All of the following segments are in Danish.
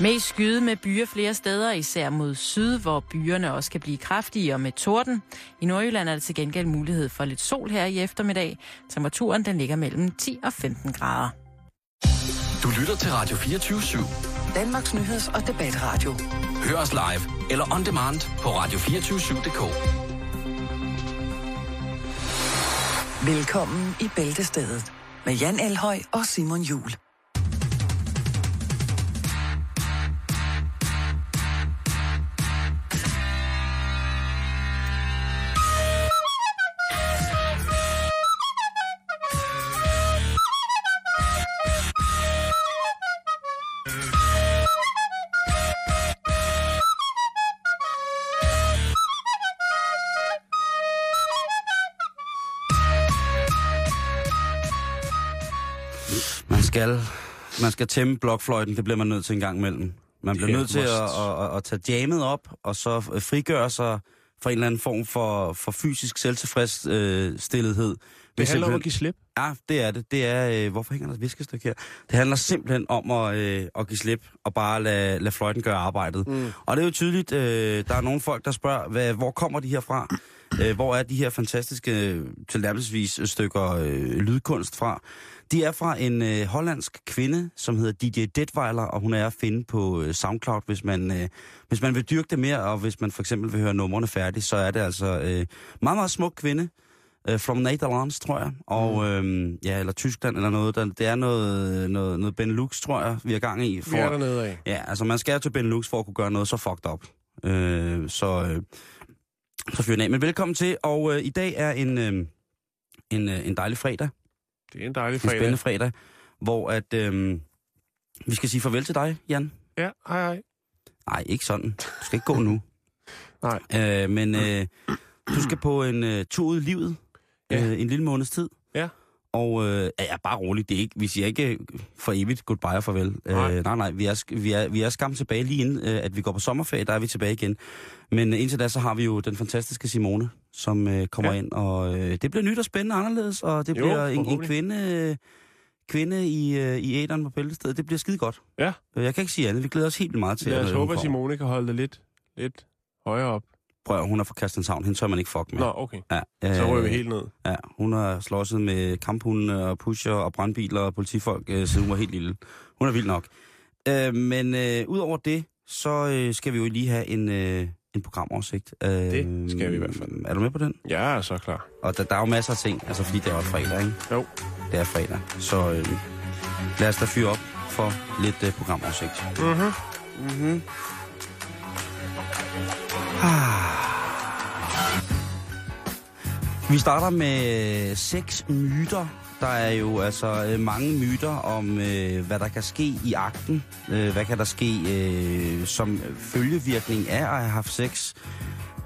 Mest skyde med byer flere steder, især mod syd, hvor byerne også kan blive kraftige og med torden. I Nordjylland er der til gengæld mulighed for lidt sol her i eftermiddag. Temperaturen den ligger mellem 10 og 15 grader. Du lytter til Radio 24 /7. Danmarks Nyheds- og Debatradio. Hør os live eller on demand på radio247.dk. Velkommen i Bæltestedet med Jan Elhøj og Simon Jul. Skal, man skal tæmme blokfløjten, det bliver man nødt til en gang imellem. Man bliver er nødt til at, at, at, at tage jammet op, og så frigøre sig fra en eller anden form for, for fysisk selvtilfredsstillethed. Øh. Det handler om at give slip. Ja, det er det. Det er, øh, hvorfor hænger der et viskestykke her? Det handler simpelthen om at, øh, at give slip og bare lade, lade fløjten gøre arbejdet. Mm. Og det er jo tydeligt, øh, der er nogle folk, der spørger, hvad, hvor kommer de her fra? Øh, hvor er de her fantastiske, øh, tilnærmelsesvis stykker øh, lydkunst fra? De er fra en øh, hollandsk kvinde, som hedder DJ Detweiler, og hun er at finde på øh, SoundCloud, hvis man, øh, hvis man vil dyrke det mere, og hvis man for eksempel vil høre numrene færdigt, så er det altså øh, meget, meget smuk kvinde, øh, from Netherlands, tror jeg, og øh, ja, eller Tyskland eller noget. Der, det er noget, noget, noget Benelux, tror jeg, vi er gang i. Vi er dernede af. Ja, altså man skal til Benelux for at kunne gøre noget så fucked up. Øh, så, øh, så fyr den af. Men velkommen til, og øh, i dag er en, øh, en, øh, en dejlig fredag. Det er en dejlig En fredag. spændende fredag, hvor at, øh, vi skal sige farvel til dig, Jan. Ja, hej hej. Nej, ikke sådan. Du skal ikke gå nu. Nej. Øh, men øh, du skal på en øh, tur ud i livet. Ja. Øh, en lille måneds tid. Og øh, ja, bare roligt, det er ikke, vi siger ikke for evigt goodbye og farvel. Nej. Øh, nej, nej, vi er, vi, er, vi er skam tilbage lige inden, øh, at vi går på sommerferie, der er vi tilbage igen. Men øh, indtil da, så har vi jo den fantastiske Simone, som øh, kommer Ja. ind, og øh, det bliver nyt og spændende anderledes, og det Jo, bliver en, en kvinde, øh, kvinde i, øh, i æderen på bæltestedet. Det bliver skide godt. Ja. Øh, Jeg kan ikke sige andet, vi glæder os helt meget til, Lad os håbe, at. Simone kan holde det lidt, lidt højere op. Prøv, at- hun er fra Christianshavn, hende tør man ikke fuck med. Nå, okay. Ja, Så øh, ryger vi helt ned. Ja, hun har slåsset med kamphunde og pusher og brandbiler og politifolk, øh, siden hun var helt lille. Hun er vild nok. Øh, men øh, udover det, så øh, skal vi jo lige have en, øh, en programoversigt. Øh, Det skal vi i hvert fald. Er du med på den? Er så klar. Og der, der er jo masser af ting, altså fordi det er jo fredag, ikke? Jo. Det er fredag. Så øh, lad os da fyre op for lidt øh, programoversigt. Mhm. Mm-hmm. Ah. Ah. Vi starter med øh, seks myter. Der er jo altså øh, mange myter om, øh, hvad der kan ske i akten. Øh, hvad kan der ske øh, som følgevirkning af at have haft sex.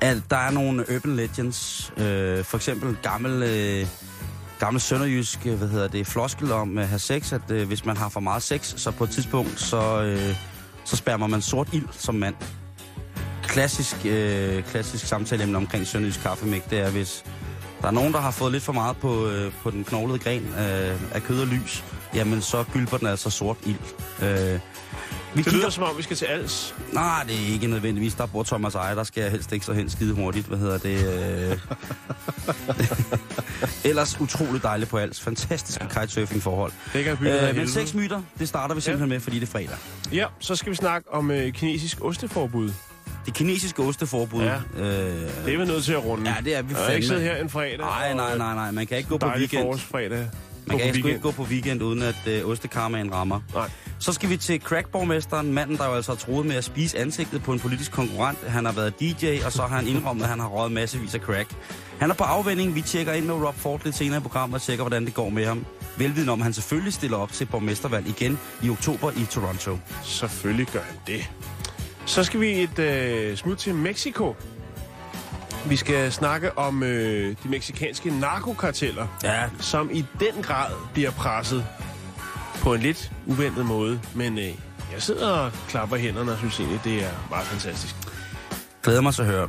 At der er nogle urban legends. Øh, for eksempel gammel, øh, gammel sønderjysk, øh, hvad hedder det, floskel om at have sex. At øh, hvis man har for meget sex, så på et tidspunkt, så, øh, så spærmer man sort ild som mand. Klassisk, øh, klassisk samtaleemne omkring sønderjysk kaffemæg, det er, hvis der er nogen, der har fået lidt for meget på, øh, på den knoglede gren øh, af kød og lys, jamen så gylper den altså sort ild. Øh, vi Det kigger... lyder som om, vi skal til als. Nej, det er ikke nødvendigvis. Der bor Thomas Eje, der skal jeg helst ikke så hen skide hurtigt. Hvad hedder det? Øh... Ellers utroligt dejligt på alt. Fantastiske ja. kitesurfing-forhold. Øh, men seks myter, det starter vi simpelthen med, fordi det er fredag. Ja, så skal vi snakke om øh, kinesisk osteforbud. Det kinesiske osteforbud. Ja. Øh... Det er vi nødt til at runde. Ja, det er vi Jeg har ikke fandme. siddet her en fredag. Nej, nej, nej, nej. Man kan ikke gå på weekend. forårsfredag. Man kan ikke gå på weekend, uden at øh, ostekarmaen rammer. Nej. Så skal vi til crackborgmesteren, manden, der jo altså har troet med at spise ansigtet på en politisk konkurrent. Han har været DJ, og så har han indrømmet, at han har røget massevis af crack. Han er på afvending. Vi tjekker ind med Rob Ford lidt senere i programmet og tjekker, hvordan det går med ham. Velviden om, at han selvfølgelig stiller op til borgmestervalg igen i oktober i Toronto. Selvfølgelig gør han det. Så skal vi et øh, smut til Mexico. Vi skal snakke om øh, de meksikanske narkokarteller, Ja, som i den grad bliver presset på en lidt uventet måde. Men øh, jeg sidder og klapper hænderne og synes egentlig, det er meget fantastisk. Glæder mig til at høre.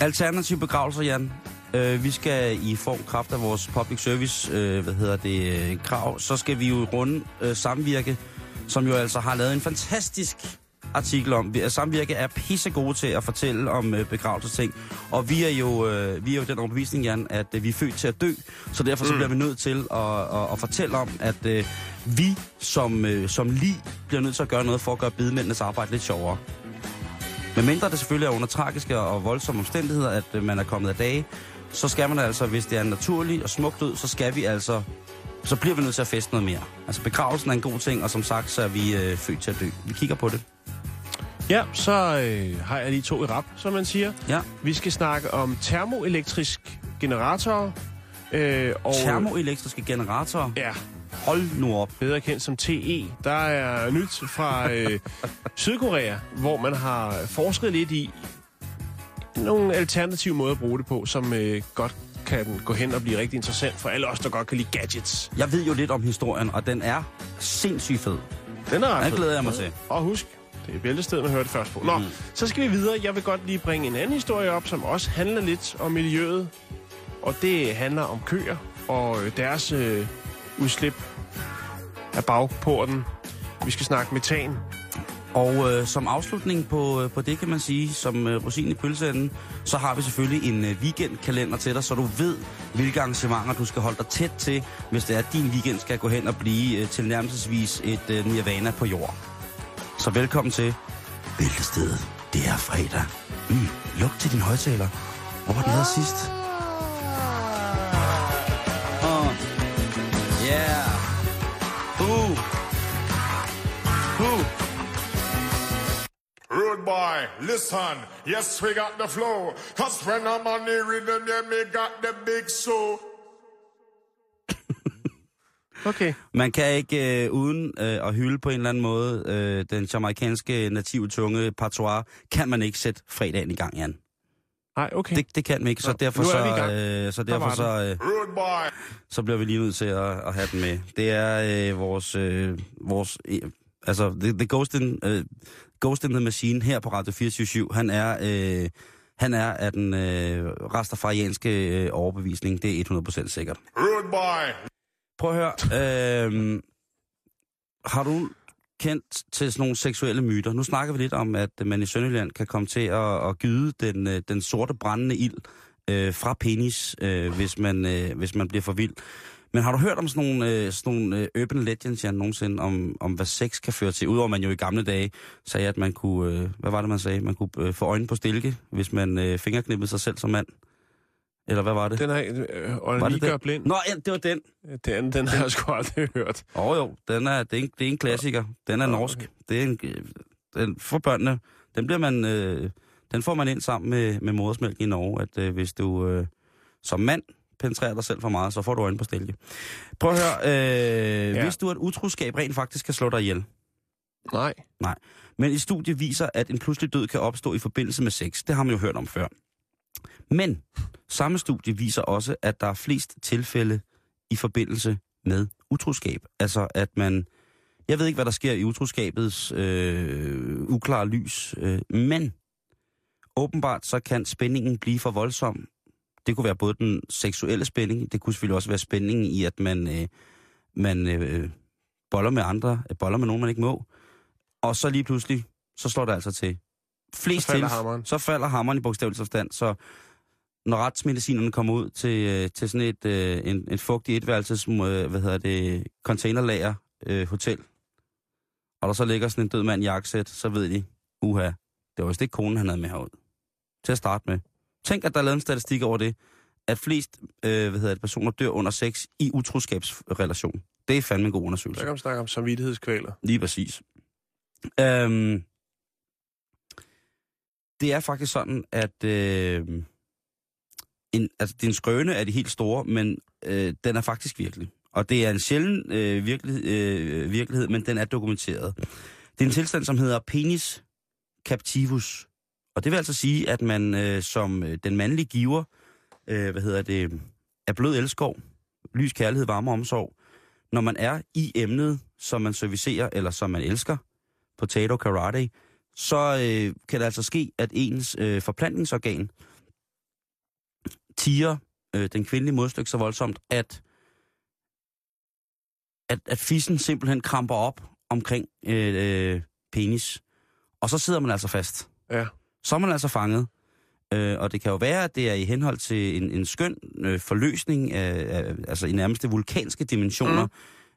Alternativ begravelser, Jan. Øh, vi skal i form kraft af vores public service, øh, hvad hedder det, øh, krav, så skal vi jo runde øh, samvirke, som jo altså har lavet en fantastisk artikel om. Vi- Samvirke er pisse gode til at fortælle om øh, begravelsesting. Og vi er jo, øh, vi er jo den overbevisning, Jan, at øh, vi er født til at dø. Så derfor så bliver vi nødt til at, at, at fortælle om, at øh, vi som, øh, som lige bliver nødt til at gøre noget for at gøre bedemændenes arbejde lidt sjovere. Men mindre det selvfølgelig er under tragiske og voldsomme omstændigheder, at øh, man er kommet af dage, så skal man altså, hvis det er en naturlig og smuk død, så skal vi altså, så bliver vi nødt til at feste noget mere. Altså begravelsen er en god ting, og som sagt, så er vi øh, født til at dø. Vi kigger på det. Ja, så øh, har jeg lige to i rap, som man siger. Ja. Vi skal snakke om termoelektrisk generatorer. Øh, og, Termoelektriske generatorer. Ja, Hold nu op. bedre kendt som TE. Der er nyt fra øh, Sydkorea, hvor man har forsket lidt i nogle alternative måder at bruge det på, som øh, godt kan gå hen og blive rigtig interessant for alle os, der godt kan lide gadgets. Jeg ved jo lidt om historien, og den er sindssygt fed. Den er ret Den glæder jeg mig til. Og husk, det bæltestedet, man hører det først på. Nå, mm. så skal vi videre. Jeg vil godt lige bringe en anden historie op, som også handler lidt om miljøet. Og det handler om køer og øh, deres øh, udslip af bagporten. Vi skal snakke metan. Og øh, som afslutning på, øh, på det, kan man sige, som øh, rosin i pølseenden, så har vi selvfølgelig en øh, weekendkalender til dig, så du ved, hvilke arrangementer du skal holde dig tæt til, hvis det er, at din weekend skal gå hen og blive øh, tilnærmelsesvis et øh, nirvana på jord. Så velkommen til Bæltestedet. Det er fredag. Mm, luk til din højtaler. Hvor var den her sidst? Oh. Yeah. Uh. Uh. Rude boy, listen. Yes, we got the flow. Cause when I'm on the rhythm, yeah, me got the big show. Okay. Man kan ikke øh, uden øh, at hylde på en eller anden måde øh, den jamaikanske native tunge patois, kan man ikke sætte fredagen i gang, Jan. Nej, okay. Det, det kan man ikke, så Nå, derfor, er så, øh, så, Der derfor så, øh, så bliver vi lige nødt til at, at have den med. Det er øh, vores, øh, vores øh, altså The, the Ghost, in, øh, Ghost in the Machine her på Radio 24 han er, øh, han er af den øh, rastafarianske øh, overbevisning. Det er 100% sikkert. Rude boy. Prøv at høre. Øh, har du kendt til sådan nogle seksuelle myter? Nu snakker vi lidt om, at man i Sønderjylland kan komme til at, at gyde den, øh, den sorte brændende ild øh, fra penis, øh, hvis, man, øh, hvis man bliver for vild. Men har du hørt om sådan nogle, øh, sådan nogle øh, urban legends, Jan, nogensinde, om, om hvad sex kan føre til? Udover man jo i gamle dage sagde, at man kunne, øh, hvad var det man sagde, man kunne øh, få øjnene på stilke, hvis man øh, fingerknippede sig selv som mand. Eller hvad var det? Den er øh, var det gør den? blind. Nå, ja, det var den. Den, den har jeg sgu aldrig hørt. Åh oh, jo, den er, det, er en, det er en klassiker. Den er norsk. Det er en, den, for børnene, den bliver man, øh, den får man ind sammen med, med modersmælk i Norge, at øh, hvis du øh, som mand penetrerer dig selv for meget, så får du øjne på stilke. Prøv at høre, øh, ja. hvis du at utroskab rent faktisk kan slå dig ihjel, Nej. men et studie viser, at en pludselig død kan opstå i forbindelse med sex. Det har man jo hørt om før. Men samme studie viser også, at der er flest tilfælde i forbindelse med utroskab. Altså at man... Jeg ved ikke, hvad der sker i utroskabets øh, uklare lys, øh, men åbenbart så kan spændingen blive for voldsom. Det kunne være både den seksuelle spænding, det kunne selvfølgelig også være spændingen i, at man, øh, man øh, boller med andre, øh, boller med nogen, man ikke må. Og så lige pludselig, så slår det altså til. Flest Så falder til, hammeren. Så falder hammeren i bogstavelig forstand. Så når retsmedicinerne kommer ud til, øh, til sådan et, øh, en, en fugtig etværelses, øh, hvad hedder det, containerlager øh, hotel, og der så ligger sådan en død mand i jakkesæt, så ved de, uha, det var vist ikke konen, han havde med herud. Til at starte med. Tænk, at der er lavet en statistik over det, at flest øh, hvad hedder det, personer dør under sex i utroskabsrelation. Det er fandme en god undersøgelse. Så kan man snakke om samvittighedskvaler. Lige præcis. Øhm, det er faktisk sådan, at øh, en, altså, det er en skrøne af de helt store, men øh, den er faktisk virkelig. Og det er en sjælden øh, virkelighed, øh, virkelighed, men den er dokumenteret. Det er en tilstand, som hedder penis captivus. Og det vil altså sige, at man øh, som øh, den mandlige giver, øh, hvad hedder det, er blød elskov, lys kærlighed, varme omsorg, når man er i emnet, som man servicerer, eller som man elsker, potato karate, så øh, kan det altså ske, at ens øh, forplantningsorgan tiger øh, den kvindelige modstykke så voldsomt, at, at, at fissen simpelthen kramper op omkring øh, øh, penis. Og så sidder man altså fast. Ja. Så er man altså fanget. Øh, og det kan jo være, at det er i henhold til en, en skøn øh, forløsning af, af altså i nærmeste vulkanske dimensioner,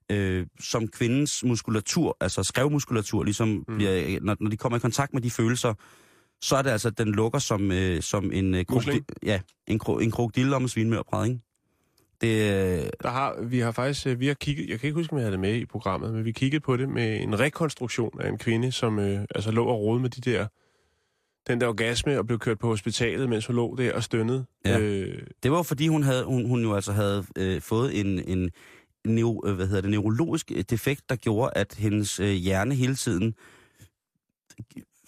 mm. øh, som kvindens muskulatur, altså skrevmuskulatur, ligesom mm. bliver, når, når de kommer i kontakt med de følelser, så er det altså, at den lukker som, øh, som en, øh, krokodil, ja, en, kro, en krokodille om en svinmørbræd, ikke? Det, øh, Der har, vi har faktisk, øh, vi har kigget, jeg kan ikke huske, om jeg havde det med i programmet, men vi kiggede på det med en rekonstruktion af en kvinde, som øh, altså lå og rode med de der, den der orgasme og blev kørt på hospitalet, mens hun lå der og stønnede. Ja. Øh, Det var fordi, hun, havde, hun, hun jo altså havde øh, fået en, en neo, øh, hvad hedder det, neurologisk øh, defekt, der gjorde, at hendes øh, hjerne hele tiden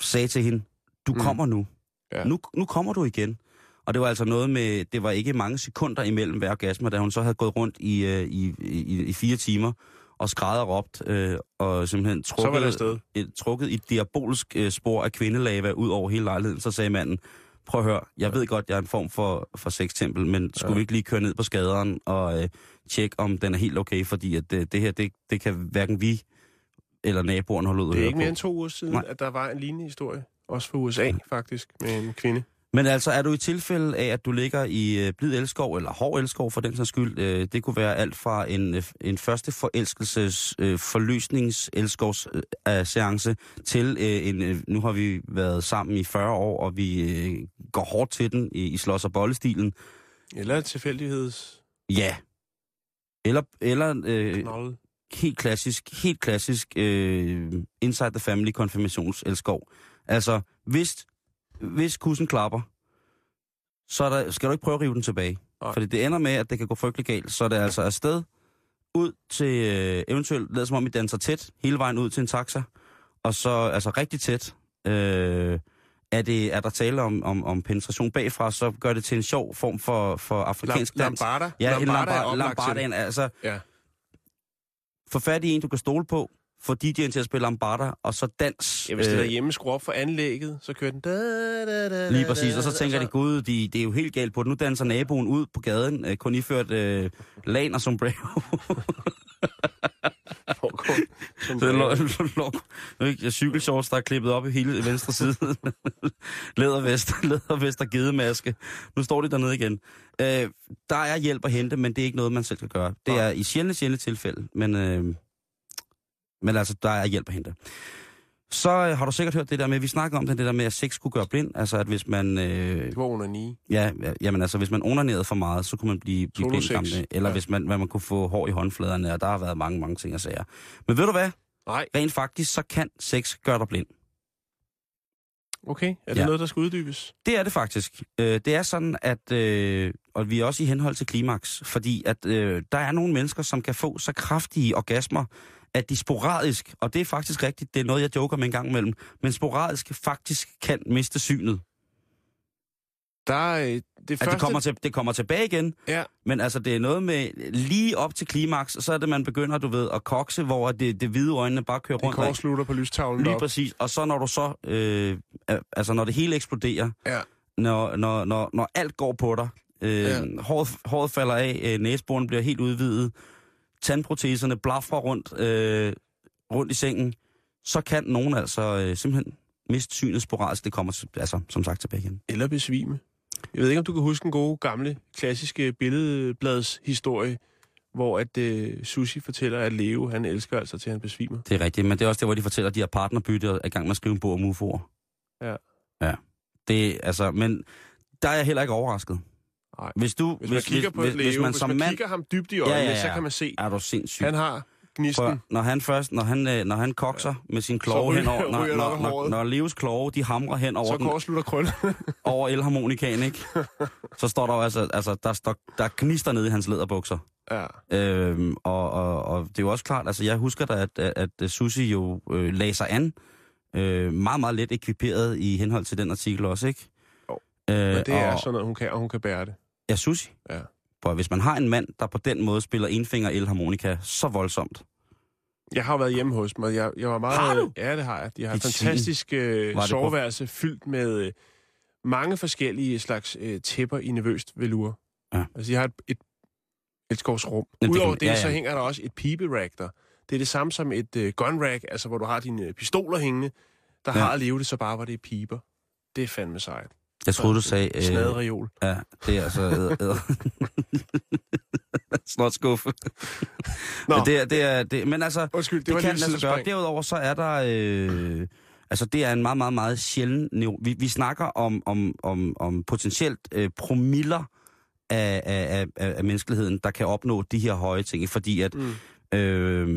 sagde til hende, du Mm. kommer nu. Ja. nu. Nu kommer du igen. Og det var altså noget med, det var ikke mange sekunder imellem hver orgasme, da hun så havde gået rundt i, øh, i, i, i fire timer og skrædder og råbt, øh, og simpelthen Så trukket, afsted. et, trukket et diabolsk øh, spor af kvindelava ud over hele lejligheden. Så sagde manden, prøv at høre, jeg ved godt, jeg er en form for, for sextempel, men skulle Ja. vi ikke lige køre ned på skaderen og øh, tjekke, om den er helt okay, fordi at øh, det her, det, det kan hverken vi eller naboerne holde ud det er ikke mere end to uger siden, Nej. at der var en lignende historie. Også for USA, faktisk, med en kvinde. Men altså, er du i tilfælde af, at du ligger i øh, blid elskov, eller hård elskov for den sags skyld, øh, det kunne være alt fra en, øh, en første forelskelses, øh, forløsnings elskovs øh, seance til øh, en, øh, nu har vi været sammen i 40 år, og vi øh, går hårdt til den i, i slås- og bollestilen. Eller tilfældigheds... Ja. Eller, eller øh, Knold. helt klassisk, helt klassisk øh, Inside the Family konfirmationselskov. Altså, hvis, hvis kussen klapper, så er der, skal du ikke prøve at rive den tilbage. Nej. Fordi det ender med, at det kan gå frygtelig galt. Så er det altså afsted, ud til øh, eventuelt, lad som om I danser tæt, hele vejen ud til en taxa, og så altså rigtig tæt. Øh, er, det, er der tale om, om, om penetration bagfra, så gør det til en sjov form for, for afrikansk Lam- dans. Lambarda. Ja, en Lambarda lambard, oplagt til. lambardaen, altså Ja. få fat i en, du kan stole på, få DJ'en til at spille lambada, og så dans. Ja, hvis det er derhjemme skruer op for anlægget, så kører den... Da, da, da, Lige præcis, og så tænker de, gud, de, det er jo helt galt på det. Nu danser naboen ud på gaden, øh, kun iført øh, lan og sombrero. foregår som Så lå, regel. lå, lå, ikke, cykelshorts, der er klippet op i hele venstre side. lædervest, lædervest og gedemaske. Nu står de dernede igen. Øh, der er hjælp at hente, men det er ikke noget, man selv kan gøre. Det er i sjældne, sjældne tilfælde, men, øh, men altså, der er hjælp at hente. Så øh, har du sikkert hørt det der med, vi snakker om det, det der med, at sex kunne gøre blind. Altså, at hvis man... Øh, Det var 9. Ja, ja, jamen altså, hvis man onanerede for meget, så kunne man blive, blive blind gamle. Eller Ja. hvis man, hvad man kunne få hår i håndfladerne, og der har været mange, mange ting at sige. Men ved du hvad? Nej, Rent faktisk, så kan sex gøre dig blind. okay. Er det Ja. noget, der skal uddybes? Det er det faktisk. Øh, det er sådan, at, øh, og vi er også i henhold til klimaks, fordi at øh, der er nogle mennesker, som kan få så kraftige orgasmer, at de sporadisk, og det er faktisk rigtigt, det er noget, jeg joker med en gang imellem, men sporadisk faktisk kan miste synet. Der er øh, det At første... det kommer, til, det kommer tilbage igen, Ja, Men altså, det er noget med lige op til klimaks, så er det, man begynder, du ved, at kokse, hvor det, det hvide øjnene bare kører det rundt. kortslutter på lystavlen Lige deroppe. præcis. Og så når du så, øh, altså når det hele eksploderer, Ja. når, når, når, når alt går på dig, øh, Ja. håret, håret falder af, øh, næseboren bliver helt udvidet, tandproteserne blaffer rundt, øh, rundt i sengen, så kan nogen altså øh, simpelthen miste synet sporadisk. Det kommer altså, som sagt tilbage igen. Eller besvime. Jeg ved ikke, om du kan huske en god, gamle, klassiske billedbladshistorie, hvor at øh, Sushi fortæller, at Leo, han elsker altså til, han besvimer. Det er rigtigt, men det er også der, hvor de fortæller, at de har partnerbytte og er i gang med at skrive en bog om UFO'er. Ja. Ja. Det, altså, men der er jeg heller ikke overrasket. Nej. Hvis du, Hvis man kigger på hvis, Leo, hvis man hvis som man mand, kigger ham dybt i øjnene, Ja, ja, ja. så kan man se, er du sindssyg. han har gnisten. Prøv, når han først, når han, øh, når han kokser med sin kloge ryger- henover, når, når, når, når Leos kloge, de hamrer hen over, Så den, kortslutter krølle. over elharmonikaen, ikke? så står der jo altså, altså der, står, der er gnister nede i hans læderbukser. ja. Øhm, og, og, og det er jo også klart, altså jeg husker da, at, at, at Susi jo øh, lagde sig an, øh, meget, meget let ekviperet i henhold til den artikel også, ikke? Jo. Øh, Men det er og, sådan noget, hun kan, og hun kan bære det. Ja, Susi. Ja. For hvis man har en mand, der på den måde spiller enfinger elharmonika, så voldsomt. Jeg har jo været hjemme hos mig. Jeg, jeg var meget... Har du? Ja, det har jeg. De har et fantastisk øh, soveværelse fyldt med øh, mange forskellige slags øh, tæpper i nervøst velur. Ja. Altså, jeg har et, et, et skovsrum. det kan Udover det, ja, ja, så hænger der også et pibe-rack der. Det er det samme som et øh, gun rack, altså hvor du har dine pistoler hængende. der ja. har levet det så bare, hvor det er piber. Det er fandme sejt. Jeg troede, du sagde... Øh, Snadreol. ja, det er altså... Æder, æder. Snart skuffe. Nå, Men, det er, det er, det, men altså, undskyld, det, det, kan sig gøre. Derudover så er der... Øh, altså, det er en meget, meget, meget sjælden... Vi, vi snakker om, om, om, om potentielt øh, promiller af, af, af, af menneskeligheden, der kan opnå de her høje ting. Fordi at... Mm. Øh,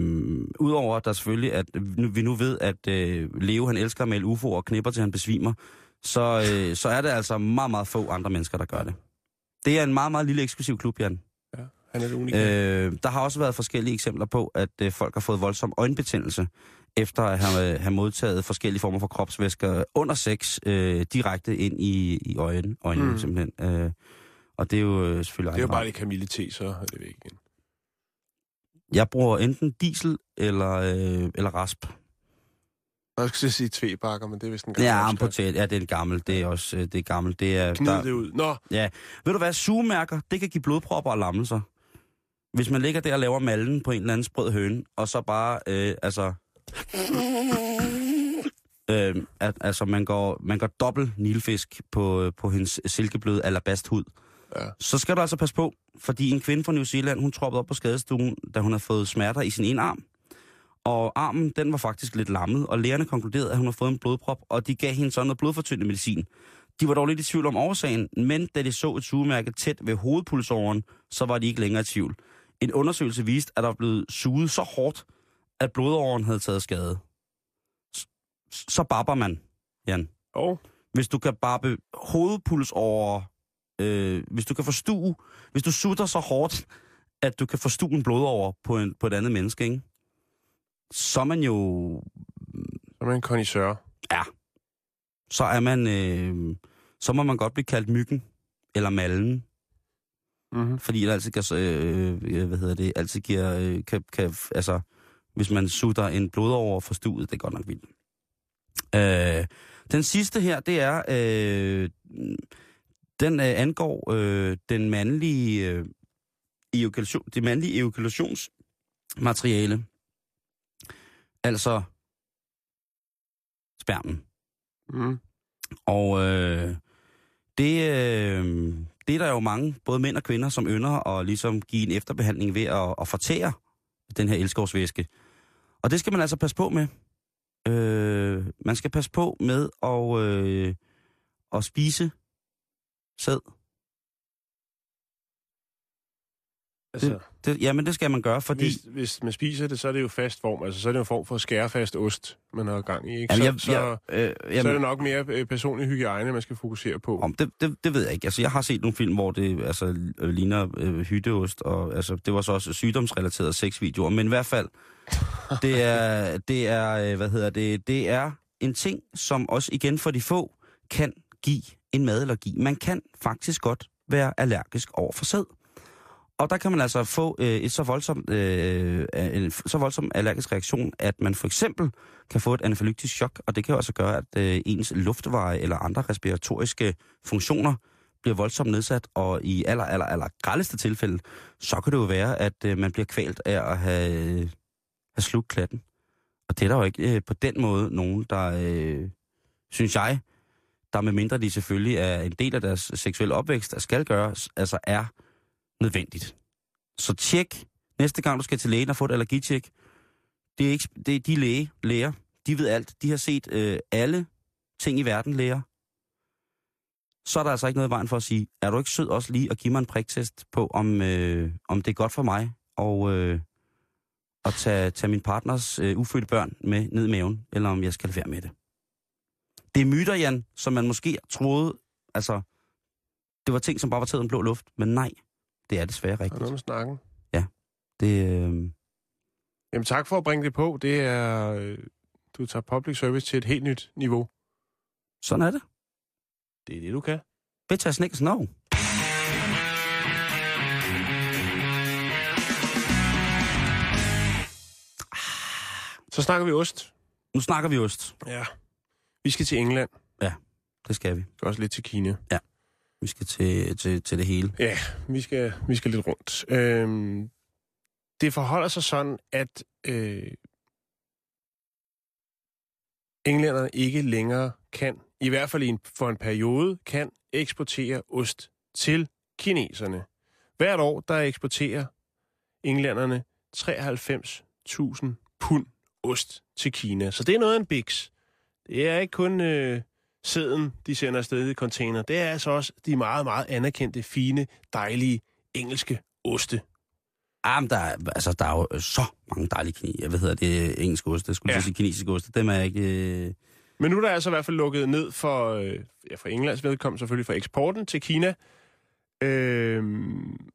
Udover at der selvfølgelig, at vi nu ved, at øh, Leo han elsker at male UFO'er og knipper til han besvimer, så, øh, så er det altså meget, meget få andre mennesker, der gør det. Det er en meget, meget lille eksklusiv klub, Jan. Ja, han er det unik. Øh, der har også været forskellige eksempler på, at øh, folk har fået voldsom øjenbetændelse, efter at have, øh, have modtaget forskellige former for kropsvæsker under sex øh, direkte ind i, i øjen, øjnene, Mm. simpelthen. Øh, og det er jo øh, selvfølgelig det er jo bare det Camille T, så er det væk igen. Jeg bruger enten diesel eller, øh, eller rasp. Jeg skal sige tvebakker, men det er vist en gang. Ja, amputat. Ja, det er en gammel. Det er også øh, det er gammelt. Det er, Gnid det ud. Nå, Ved du hvad, sugemærker, det kan give blodpropper og lammelser. Hvis man ligger der og laver mallen på en eller anden sprød høne, og så bare, øh, altså... Øh, at, altså, man går, man går dobbelt nilfisk på, på hendes silkebløde alabasthud. Ja. Så skal du altså passe på, fordi en kvinde fra New Zealand, hun troppede op på skadestuen, da hun havde fået smerter i sin ene arm. Og armen, den var faktisk lidt lammet, og lægerne konkluderede, at hun havde fået en blodprop, og de gav hende sådan noget blodfortyndende medicin. De var dog lidt i tvivl om årsagen, men da de så et sugemærke tæt ved hovedpulsåren, så var de ikke længere i tvivl. En undersøgelse viste, at der var blevet suget så hårdt, at blodåren havde taget skade. Så barber man, Jan. og Hvis du kan barbe hovedpulsårer, øh, hvis du kan forstue, hvis du sutter så hårdt, at du kan forstue en blodåre på, en, på et andet menneske, ikke? Så er man jo så er man en connoisseur. så er man, øh, så må man godt blive kaldt myggen, eller mallen, Mm-hmm. fordi det altid kan, øh, øh, hvad hedder det, altid giver, øh, kan, kan, altså, hvis man sutter en blodåre forstuet, det er godt nok vildt. Øh, den sidste her, det er, øh, den øh, angår øh, den mandlige, øh, det mandlige ejakulationsmateriale, altså spermen. Mm. Og øh, det, øh, det er der jo mange, både mænd og kvinder, som ynder at ligesom give en efterbehandling ved at, at fortære den her elskovsvæske. Og det skal man altså passe på med. Øh, man skal passe på med at, øh, at spise sæd. Altså, Det, jamen, det skal man gøre, fordi... hvis, hvis man spiser det, så er det jo fast form. Altså, så er det jo en form for skærfast ost, man har gang i. Ikke? Jamen, så, jeg, så, jeg, øh, så er jamen, det nok mere øh, personlig hygiejne, man skal fokusere på. Om, det, det, det ved jeg ikke. Altså, jeg har set nogle film, hvor det altså, øh, ligner øh, hytteost, og altså, det var så også sygdomsrelaterede sexvideoer. Men i hvert fald, det er, det er, øh, hvad hedder det, det er en ting, som også igen for de få kan give en madallergi. Man kan faktisk godt være allergisk over for sæd. Og der kan man altså få øh, et så voldsomt, øh, en så voldsom allergisk reaktion, at man for eksempel kan få et anafylaktisk chok, og det kan jo også gøre, at øh, ens luftveje eller andre respiratoriske funktioner bliver voldsomt nedsat, og i aller, aller, aller grældeste tilfælde, så kan det jo være, at øh, man bliver kvalt af at have, øh, have slugt klatten. Og det er der jo ikke øh, på den måde nogen, der, øh, synes jeg, der med mindre de selvfølgelig er en del af deres seksuelle opvækst, der skal gøres, altså er nødvendigt. Så tjek næste gang, du skal til lægen og få et allergitjek. Det er, ikke, det er de læge, læger, de ved alt. De har set øh, alle ting i verden, læger. Så er der altså ikke noget i vejen for at sige, er du ikke sød også lige at give mig en priktest på, om, øh, om det er godt for mig og, øh, at tage, tage min partners øh, ufødte børn med ned i maven, eller om jeg skal lade være med det. Det er myter, Jan, som man måske troede, altså, det var ting, som bare var taget en blå luft, men nej, det er desværre rigtigt. noget med snakken? Det, øh, Jamen tak for at bringe det på. Det er... Øh, du tager public service til et helt nyt niveau. sådan er det. Det er det, du kan. Ass niggas know. Så snakker vi ost. Nu snakker vi ost. Ja. Vi skal til England. Det skal vi. Vi skal også lidt til Kina. Vi skal til, til, til det hele. Ja, vi skal, vi skal lidt rundt. Øhm, det forholder sig sådan, at øh, englænderne ikke længere kan, i hvert fald i en, for en periode, kan eksportere ost til kineserne. Hvert år, der eksporterer englænderne 93.000 pund ost til Kina. Så det er noget af en biks. Det er ikke kun øh, sæden, de sender afsted i container. Det er altså også de meget, meget anerkendte, fine, dejlige engelske oste. Ah, men der, er, altså, der er jo så mange dejlige kni. Jeg ved, hedder det engelske ost. Jeg skulle Ja. sige kinesiske ost. Dem er jeg ikke... Øh... Men nu er der altså i hvert fald lukket ned for, øh, ja, for Englands vedkommende selvfølgelig for eksporten til Kina. Øhm,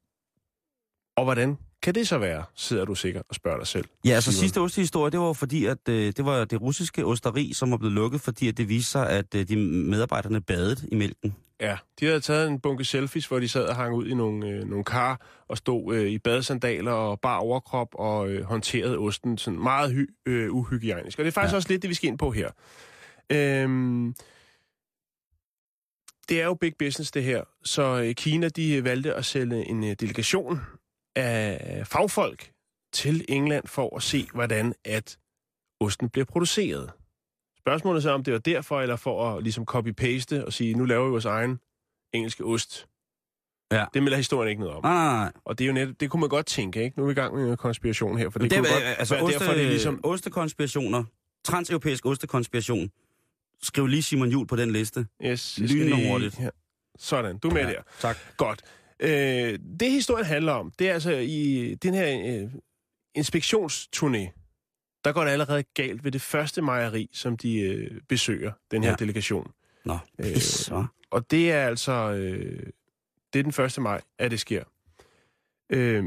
og hvordan kan det så være, sidder du sikkert og spørger dig selv. Ja, altså sidste ostehistorie, det var fordi, at øh, det var det russiske osteri, som var blevet lukket, fordi at det viste sig, at øh, de medarbejderne badede i mælken. Ja, de havde taget en bunke selfies, hvor de sad og hang ud i nogle, øh, nogle kar og stod øh, i badesandaler og bar overkrop og øh, håndterede osten sådan meget hy, øh, uhygiejnisk. Og det er faktisk ja. Også lidt det, vi skal ind på her. Øhm, det er jo big business, det her. Så øh, Kina, de valgte at sende en øh, delegation af fagfolk til England for at se, hvordan at osten bliver produceret. Spørgsmålet er så, om det var derfor, eller for at ligesom copy-paste og sige, nu laver vi vores egen engelske ost. Ja. Det melder historien ikke noget om. Nej, nej, nej. Og det er jo net, det kunne man godt tænke, ikke? Nu er vi i gang med en konspiration her, for det, Det, kunne det godt altså, være oste, derfor, det er ligesom... ostekonspirationer, transeuropæisk ostekonspiration. Skriv lige Simon Jul på den liste. Yes, lynende jeg skal lige- hurtigt. Ja. Sådan, du er med ja. der. Tak. Godt. Øh, det historien handler om, det er altså i den her øh, inspektionsturné, der går det allerede galt ved det første mejeri, som de øh, besøger, den her ja. Delegation. Nå, Øh, pis, hva'? Og det er altså, øh, det er den 1. maj, at det sker. Øh,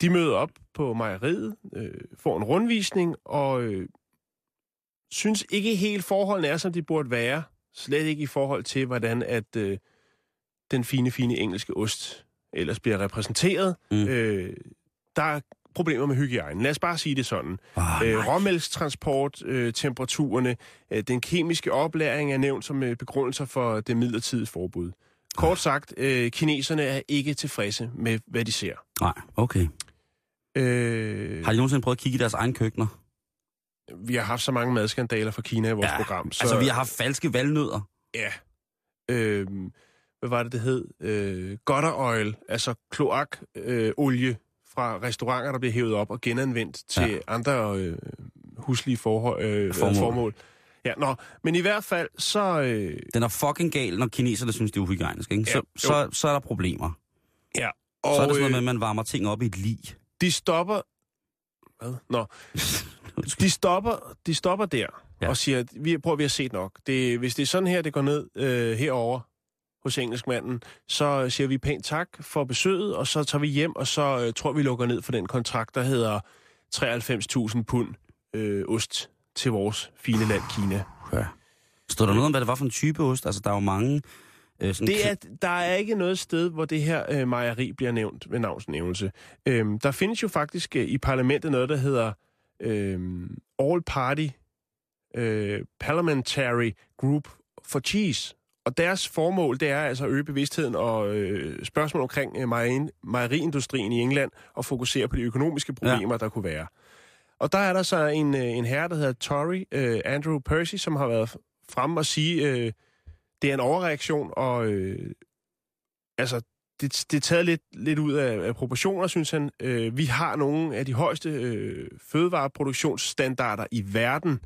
de møder op på mejeriet, øh, får en rundvisning, og øh, synes ikke helt forholdene er, som de burde være. Slet ikke i forhold til, hvordan at øh, den fine, fine engelske ost ellers bliver repræsenteret. Mm. Øh, der er problemer med hygiejnen. Lad os bare sige det sådan. Ah, Øh, råmælkstransport, øh, temperaturerne, øh, den kemiske oplæring er nævnt som øh, begrundelser for det midlertidige forbud. Kort sagt, øh, kineserne er ikke tilfredse med, hvad de ser. Nej, okay. Øh, Har de nogensinde prøvet at kigge i deres egne køkkener? vi har haft så mange madskandaler fra Kina i vores Ja, program. Så, Altså, vi har haft falske valnødder. Ja. Øh, hvad var det, det hed? Øh, gutter oil, altså kloakolie øh, olie fra restauranter, der bliver hævet op og genanvendt til Ja. andre øh, huslige forhold, øh, Formål. formål. Ja, nå, men i hvert fald, så... Øh, Den er fucking gal, når kineserne synes, det er uhygiejnisk. Ikke? Ja, Så, så, så er der problemer. ja, Og, så er det sådan noget med, øh, at man varmer ting op i et lig. de stopper... Hvad? Nå, de stopper, de stopper der Ja. og siger, at vi, prøv, vi har set nok. Det, hvis det er sådan her, det går ned øh, herover hos engelskmanden, så siger vi pænt tak for besøget, og så tager vi hjem, og så øh, tror vi lukker ned for den kontrakt, der hedder 93.000 pund øh, ost til vores fine land Kina. Ja. Stod der noget om, hvad det var for en type ost? Altså, der er jo mange... Øh, sådan Det er, der er ikke noget sted, hvor det her øh, mejeri bliver nævnt ved navnsnævnelse. Øhm, der findes jo faktisk øh, i parlamentet noget, der hedder øh, All Party øh, Parliamentary Group for Cheese. Og deres formål, det er altså at øge bevidstheden og øh, spørgsmål omkring øh, mejerin- mejeriindustrien i England og fokusere på de økonomiske problemer, ja. der kunne være. Og der er der så en, øh, en herre, der hedder Tory, øh, Andrew Percy, som har været fremme og sige, øh, det er en overreaktion, og øh, altså, det, det er taget lidt, lidt ud af, af proportioner, synes han. Øh, vi har nogle af de højeste øh, fødevareproduktionsstandarder i verden,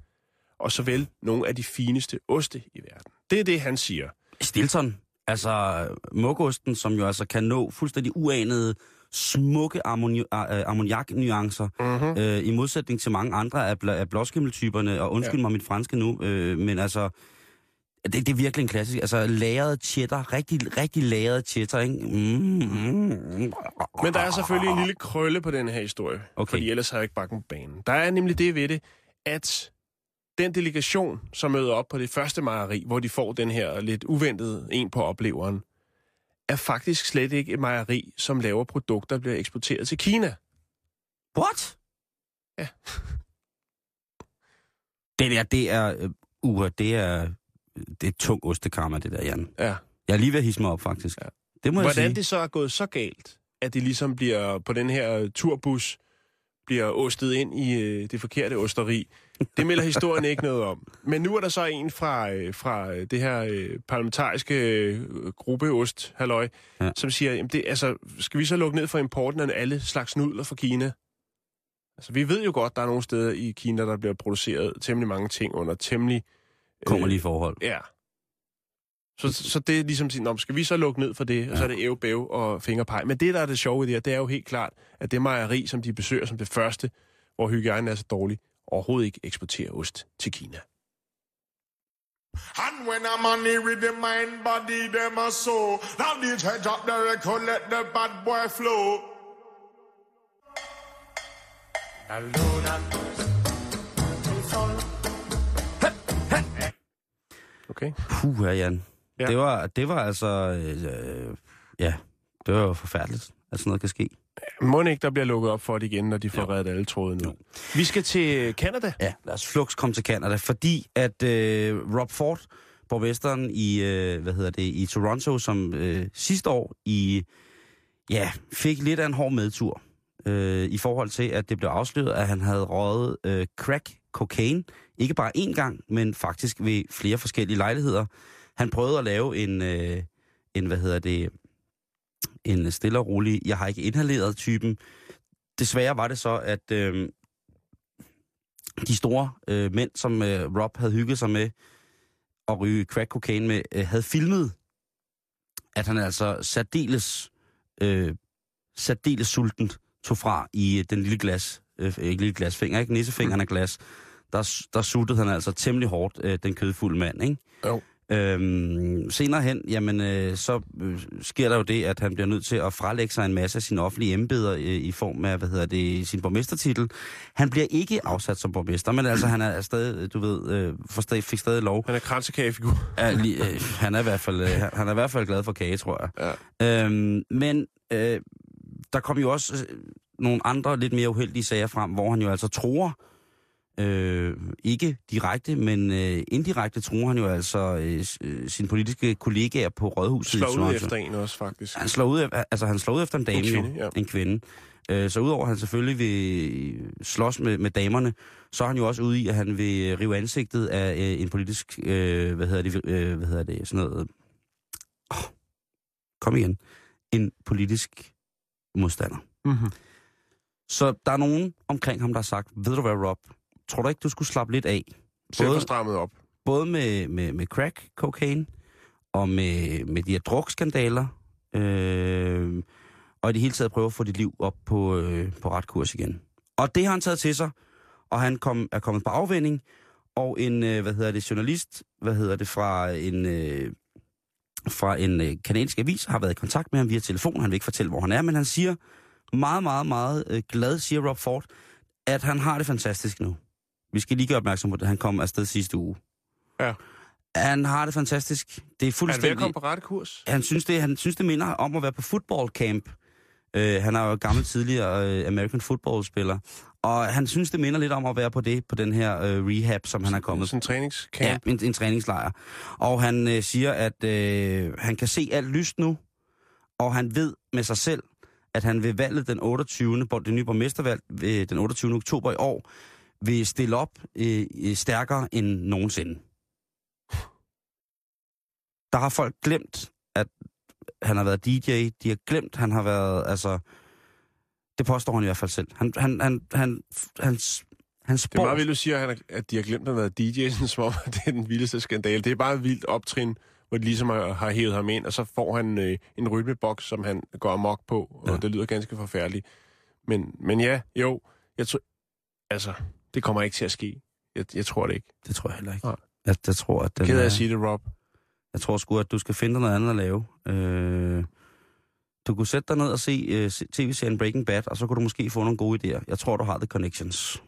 og såvel nogle af de fineste oste i verden. Det er det, han siger. Stilton, altså muggosten, som jo altså kan nå fuldstændig uanede, smukke øh, ammoniak-nuancer, Mm-hmm. øh, i modsætning til mange andre af, bl- af blåskimmeltyperne, og undskyld ja. mig mit franske nu, øh, men altså, det, det er virkelig en klassisk, altså lagret cheddar, rigtig, rigtig lagret cheddar, ikke? Mm, mm, mm. Men der er selvfølgelig en lille krølle på den her historie, Okay. fordi ellers har jeg ikke bakken på banen. Der er nemlig det ved det, at den delegation, som møder op på det første mejeri, hvor de får den her lidt uventede en på opleveren, er faktisk slet ikke et mejeri, som laver produkter, der bliver eksporteret til Kina. What? Ja. Det der, det er, uh, det er, det er tung ostekarma, det der, Jan. Ja. Jeg er lige ved at hisse mig op, faktisk. Ja. Det må jeg Hvordan sige. det så er gået så galt, at det ligesom bliver på den her turbus, bliver ostet ind i øh, det forkerte osteri, Det melder historien ikke noget om. Men nu er der så en fra, øh, fra øh, det her øh, parlamentariske øh, gruppeost, halløj, Ja. som siger, jamen det, altså, skal vi så lukke ned for importen af alle slags nudler fra Kina? Altså, vi ved jo godt, der er nogle steder i Kina, der bliver produceret temmelig mange ting under temmelig... Kummerlige forhold. Ja. Så, så det er ligesom sådan, "Nå, skal vi så lukke ned for det? Og så er det æv, bæv og fingerpeg. Men det, der er det sjove i det her, det er jo helt klart, at det mejeri, som de besøger som det første, hvor hygiejnen er så dårlig, overhovedet ikke eksporterer ost til Kina. And when a man here with the mind, body, them a soul. Now DJ drop the record, let the bad boy flow. Okay? Puh, ja, Jan. Ja. Ja. Det, var, det var altså... Øh, ja, det var jo forfærdeligt, at sådan noget kan ske. Må ikke, der bliver lukket op for det igen, når de får Jo. reddet alle trådene ud. Vi skal til Canada. Ja, lad os flux komme til Canada, fordi at øh, Rob Ford, borgmesteren i, øh, hvad hedder det, i Toronto, som øh, sidste år i, ja, fik lidt af en hård medtur øh, i forhold til, at det blev afsløret, at han havde røget øh, crack cocaine, ikke bare én gang, men faktisk ved flere forskellige lejligheder. Han prøvede at lave en, øh, en hvad hedder det, en stille og rolig, jeg har ikke inhaleret typen. Desværre var det så, at øh, de store øh, mænd, som øh, Rob havde hygget sig med at ryge crack cocaine med, øh, havde filmet, at han altså særdeles, øh, særdeles sulten tog fra i øh, den lille glas, øh, ikke lille glasfinger, ikke nissefingeren af glas, der, der suttede han altså temmelig hårdt, øh, den kødfulde mand, ikke? Jo. Øhm, senere hen, jamen, øh, så øh, sker der jo det, at han bliver nødt til at frelægge sig en masse af sine offentlige embeder øh, i form af, hvad hedder det, sin borgmestertitel. Han bliver ikke afsat som borgmester, men altså, han er stadig, du ved, øh, for stadig, fik stadig lov. Han er kransekagefigur. Er, li, øh, han, er i hvert fald, øh, han- han er i hvert fald glad for kage, tror jeg. Ja. Øhm, men øh, der kom jo også øh, nogle andre lidt mere uheldige sager frem, hvor han jo altså tror, øh, ikke direkte, men øh, indirekte tror han jo altså øh, øh, sine politiske kollegaer på rådhuset. Slår ud efter en også, faktisk. Han slår ud, altså han slår ud efter en dame, kvinde, jo, ja. en kvinde. Øh, så udover at han selvfølgelig vil slås med, med damerne, så er han jo også ude i, at han vil rive ansigtet af øh, en politisk, øh, hvad hedder det, øh, hvad hedder det, sådan noget, oh, kom igen, en politisk modstander. Mm-hmm. Så der er nogen omkring ham, der har sagt, ved du hvad, Rob, tror du ikke, du skulle slappe lidt af? Både- strammet op. både med, med, med crack, cocaine, og med, med de her drugskandaler, øh, og i det hele taget prøve at få dit liv op på, øh, på ret kurs igen. Og det har han taget til sig, og han kom, er kommet på afvending, og en, øh, hvad hedder det, journalist, hvad hedder det, fra en, øh, fra en øh, kanadisk avis, har været i kontakt med ham via telefon. Han vil ikke fortælle, hvor han er, men han siger meget, meget, meget øh, glad, siger Rob Ford, at han har det fantastisk nu. Vi skal lige gøre opmærksom på det. Han kom afsted sidste uge. Ja. Han har det fantastisk. Det er Er at fuldstændig... komme på rette kurs? Han synes, det, han synes, det minder om at være på football camp. Uh, han er jo gammel tidligere uh, American football-spiller. Og han synes, det minder lidt om at være på det, på den her uh, rehab, som han er kommet Sådan en træningscamp? Ja, en, en træningslejr. Og han øh, siger, at øh, han kan se alt lyst nu, og han ved med sig selv, at han ved valget den 28. hvor det nye borgmestervalg ved den 28. oktober i år, vil stille op øh, øh, stærkere end nogensinde. Der har folk glemt, at han har været DJ. De har glemt, han har været, altså... Det påstår han i hvert fald selv. Han, han, han, han, han, han Det er meget vildt, du siger, at han at de har glemt at være DJ, sådan som om, det er den vildeste skandale. Det er bare et vildt optrin, hvor de ligesom har, har hævet ham ind, og så får han øh, en rytmeboks, som han går amok på, og Ja. det lyder ganske forfærdeligt. Men, men ja, jo, jeg tror, altså, det kommer ikke til at ske. Jeg, jeg tror det ikke. Det tror jeg heller ikke. Nej. Jeg, jeg tror, at den Ked af er- at sige det, Rob. Jeg tror sgu, at du skal finde noget andet at lave. Øh, du kunne sætte dig ned og se øh, se- tv-serien Breaking Bad, og så kunne du måske få nogle gode idéer. Jeg tror, du har the connections.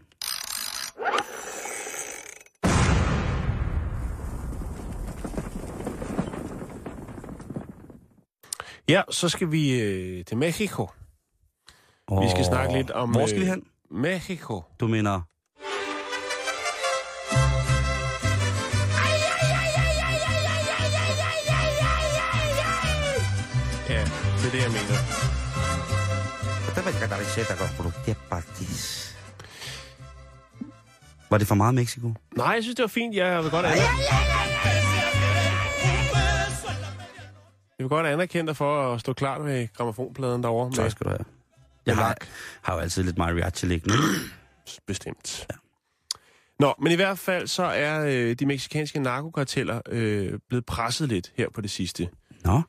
Ja, så skal vi øh, til Mexico. Vi skal snakke lidt om, Hvor skal vi øh, hen? Mexico. Du mener... Var det for meget Mexico? Nej, jeg synes, det var fint. Jeg vil godt anerkende... Jeg vil godt anerkende dig for at stå klar med gramofonpladen derovre. Tak skal du have. Jeg har, har jo altid lidt mariachi liggende. Bestemt. Ja. Nå, men i hvert fald så er øh, de meksikanske narkokarteller øh, blevet presset lidt her på det sidste. Nå.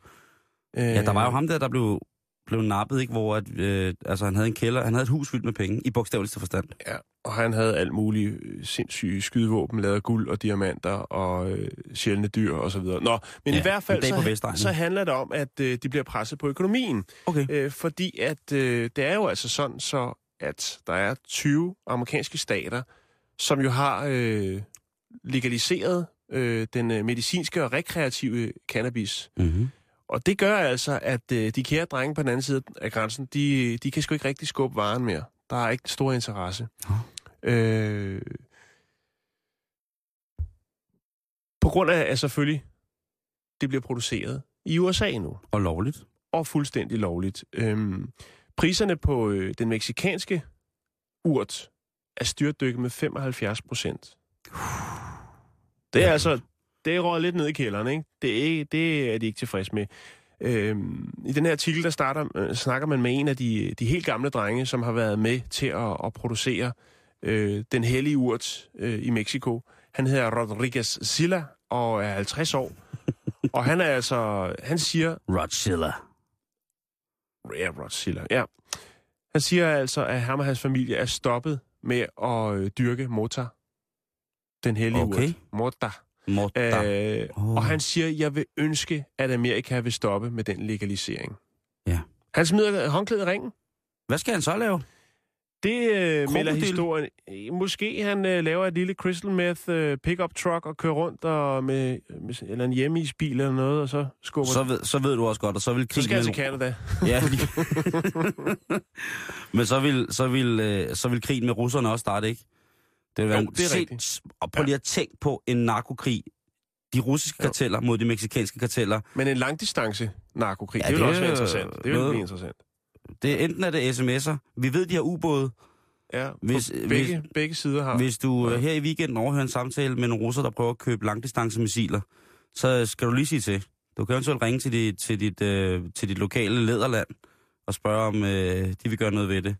Øh, Ja, der var jo ham der, der blev, blev nappet, ikke? Hvor at, øh, altså, han havde en kælder, han havde et hus fyldt med penge, i bogstaveligste forstand. Ja, og han havde alt muligt øh, sindssyge skydevåben, lavet af guld og diamanter og øh, sjældne dyr og så videre. Nå, men Ja, i hvert fald så, så handler det om, at øh, de bliver presset på økonomien. Okay. Øh, fordi at øh, det er jo altså sådan så, at der er 20 amerikanske stater, som jo har øh, legaliseret øh, den øh, medicinske og rekreative cannabis. Mm-hmm. Og det gør altså, at øh, de kære drenge på den anden side af grænsen, de, de kan sgu ikke rigtig skubbe varen mere. Der er ikke stor interesse. Øh, på grund af, at selvfølgelig, det bliver produceret i USA nu, Og lovligt. og fuldstændig lovligt. Øhm, priserne på øh, den meksikanske urt er styrtdykket med 75 procent. Det er altså, det er lidt ned i kælderen, ikke? Det er, det er de ikke tilfredse med. Øhm, I den her artikel, der starter, øh, snakker man med en af de, de helt gamle drenge, som har været med til at, at producere øh, den hellige urt øh, i Mexico. Han hedder Rodriguez Silla og er 50 år. og han er altså, han siger, Rodzilla. Ja, Rod Silla, ja. Han siger altså, at ham og hans familie er stoppet med at øh, dyrke mortar. Den hellige Okay. urt. Mortar. Morta. Øh, Åh. Og han siger, jeg vil ønske, at Amerika vil stoppe med den legalisering. Ja. Han smider håndklædet i ringen. Hvad skal han så lave? Det øh, melder historien. Måske han øh, laver et lille crystal meth øh, pickup truck og kører rundt og med, med eller en hjemmeisbil eller noget, og så skubber Så ved, så ved du også godt, og så vil så krigen... skal han til mellem- Canada. Ja, Men så vil, så, vil, øh, så vil krigen med russerne også starte, ikke? Det være Jo, det er rigtigt. Og prøv lige at tænke på en narkokrig. De russiske Jo. karteller mod de meksikanske karteller. Men en langdistance narkokrig, Ja, ja, det vil det også være er interessant. Det vil blive interessant. Det er enten er det sms'er. Vi ved, de har ubåde. Ja, Hvis- begge, hvis, begge sider har. Hvis du Ja. øh, her i weekenden overhører en samtale med nogle russer, der prøver at købe langdistancemissiler, så skal du lige sige til. Du kan eventuelt ringe til dit, til dit, øh, til dit lokale lederland og spørge, om øh, de vil gøre noget ved det.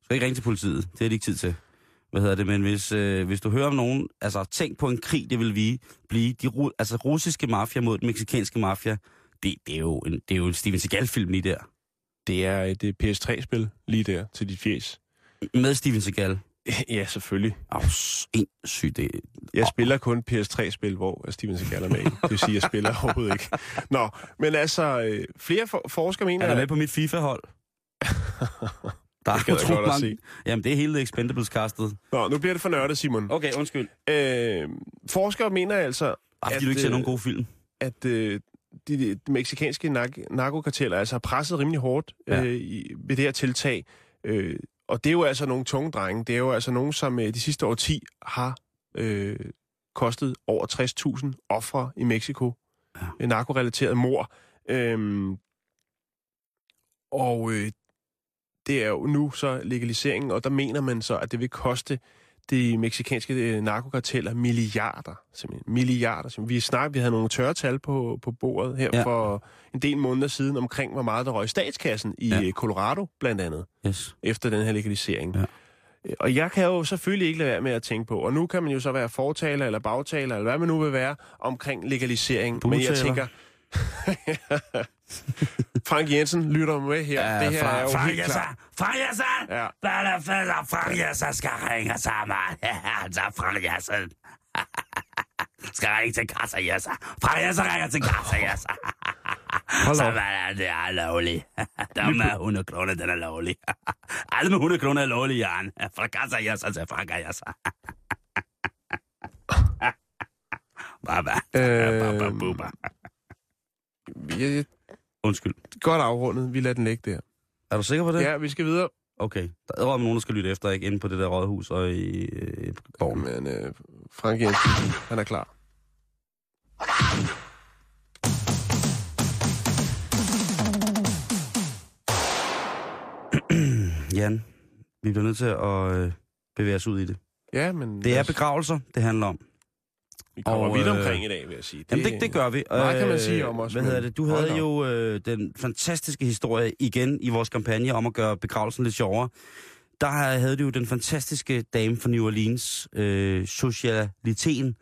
Du skal ikke ringe til politiet. Det er de ikke tid til. Hvad hedder det? Men hvis, øh, hvis du hører om nogen... Altså, tænk på en krig, det vil vi blive. De ru- altså, russiske mafia mod den meksikanske mafia. Det, det, er jo en, det er jo en Steven Seagal-film lige der. Det er et øh, PS3-spil lige der til dit fjes. Med Steven Seagal. ja, selvfølgelig. Åh, sindssygt. Det, Jeg spiller kun PS3-spil, hvor Steven Seagal er med i. Det vil sige, jeg spiller overhovedet ikke. Nå, men altså, øh, flere for- forskere mener... Er der med på mit FIFA-hold? Der Det gad jeg utrolig at mange- Jamen, det er hele Expendables-kastet. Nå, nu bliver det for nørdet, Simon. Okay, undskyld. Øh, forskere mener altså, Bare fordi du ikke ser øh, nogen gode film. at øh, de, de, de meksikanske nark- narkokarteller altså har presset rimelig hårdt Ja. øh, i, ved det her tiltag. Øh, og det er jo altså nogle tunge drenge. Det er jo altså nogen, som øh, de sidste årti har øh, kostet over 60.000 ofre i Mexico. Ja. Ja. Narkorelateret mor. Øhm, og øh, det er jo nu så legaliseringen, og der mener man så, at det vil koste de meksikanske øh, narkokarteller milliarder. Simpelthen. Milliarder. Simpelthen. Vi snakker, vi havde nogle tørretal på, på bordet her Ja. for en del måneder siden omkring, hvor meget der røg i statskassen i Ja. ja. Colorado blandt andet, Yes. efter den her legalisering. Ja. Øh, Og jeg kan jo selvfølgelig ikke lade være med at tænke på, og nu kan man jo så være fortaler eller bagtaler, eller hvad man nu vil være, omkring legalisering. Men jeg tænker... Frank Jensen lytter med her. det her er jo helt klart. Frank Jensen! Ja. Hvad Frank Jensen skal ringe sammen? Altså, Frank Jensen. skal ringe til Kassa Jensen. Frank Jensen ringer til Kassa Jensen. Så er det er lovligt. Den med 100 kroner, den er lovlig. Alle med 100 kroner er lovlig, Jan. Fra Kassa Jensen til Frank Jensen. Baba. Baba, Øhm, Ja, Undskyld. godt afrundet. Vi lader den ligge der. Er du sikker på det? Ja, vi skal videre. Okay. Der er nogen, der skal lytte efter, ikke? Inde på det der rådhus og i øh, borgen. Men øh, Frank Jensen, han er klar. Jan, vi bliver nødt til at øh, bevæge os ud i det. Ja, men... Det er begravelser, det handler om. Vi kommer og, vidt øh, omkring i dag, vil jeg sige. Jamen, det, det gør vi. Meget kan man Øh, sige om os, Hvad hedder det? Du havde jo øh, den fantastiske historie igen i vores kampagne om at gøre begravelsen lidt sjovere. Der havde du jo den fantastiske dame fra New Orleans, øh, socialiteten,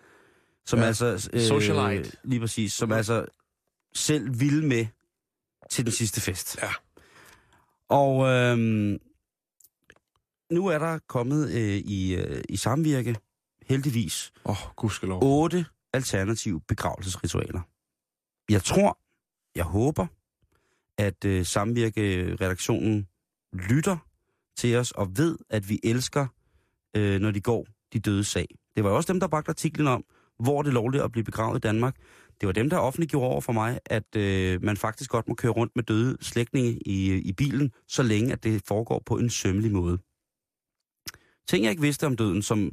som Ja, altså... Øh, socialite. Lige præcis, som altså selv ville med til den sidste fest. Ja. Og øhm, nu er der kommet øh, i, øh, i samvirke, heldigvis, oh, gudskelov. otte alternative begravelsesritualer. Jeg tror, jeg håber, at øh, Samvirke-redaktionen lytter til os og ved, at vi elsker, øh, når de går de døde sag. Det var jo også dem, der bragte artiklen om, hvor det er lovligt at blive begravet i Danmark. Det var dem, der offentliggjorde over for mig, at øh, man faktisk godt må køre rundt med døde slægtninge i, i bilen, så længe at det foregår på en sømmelig måde. Ting, jeg ikke vidste om døden, som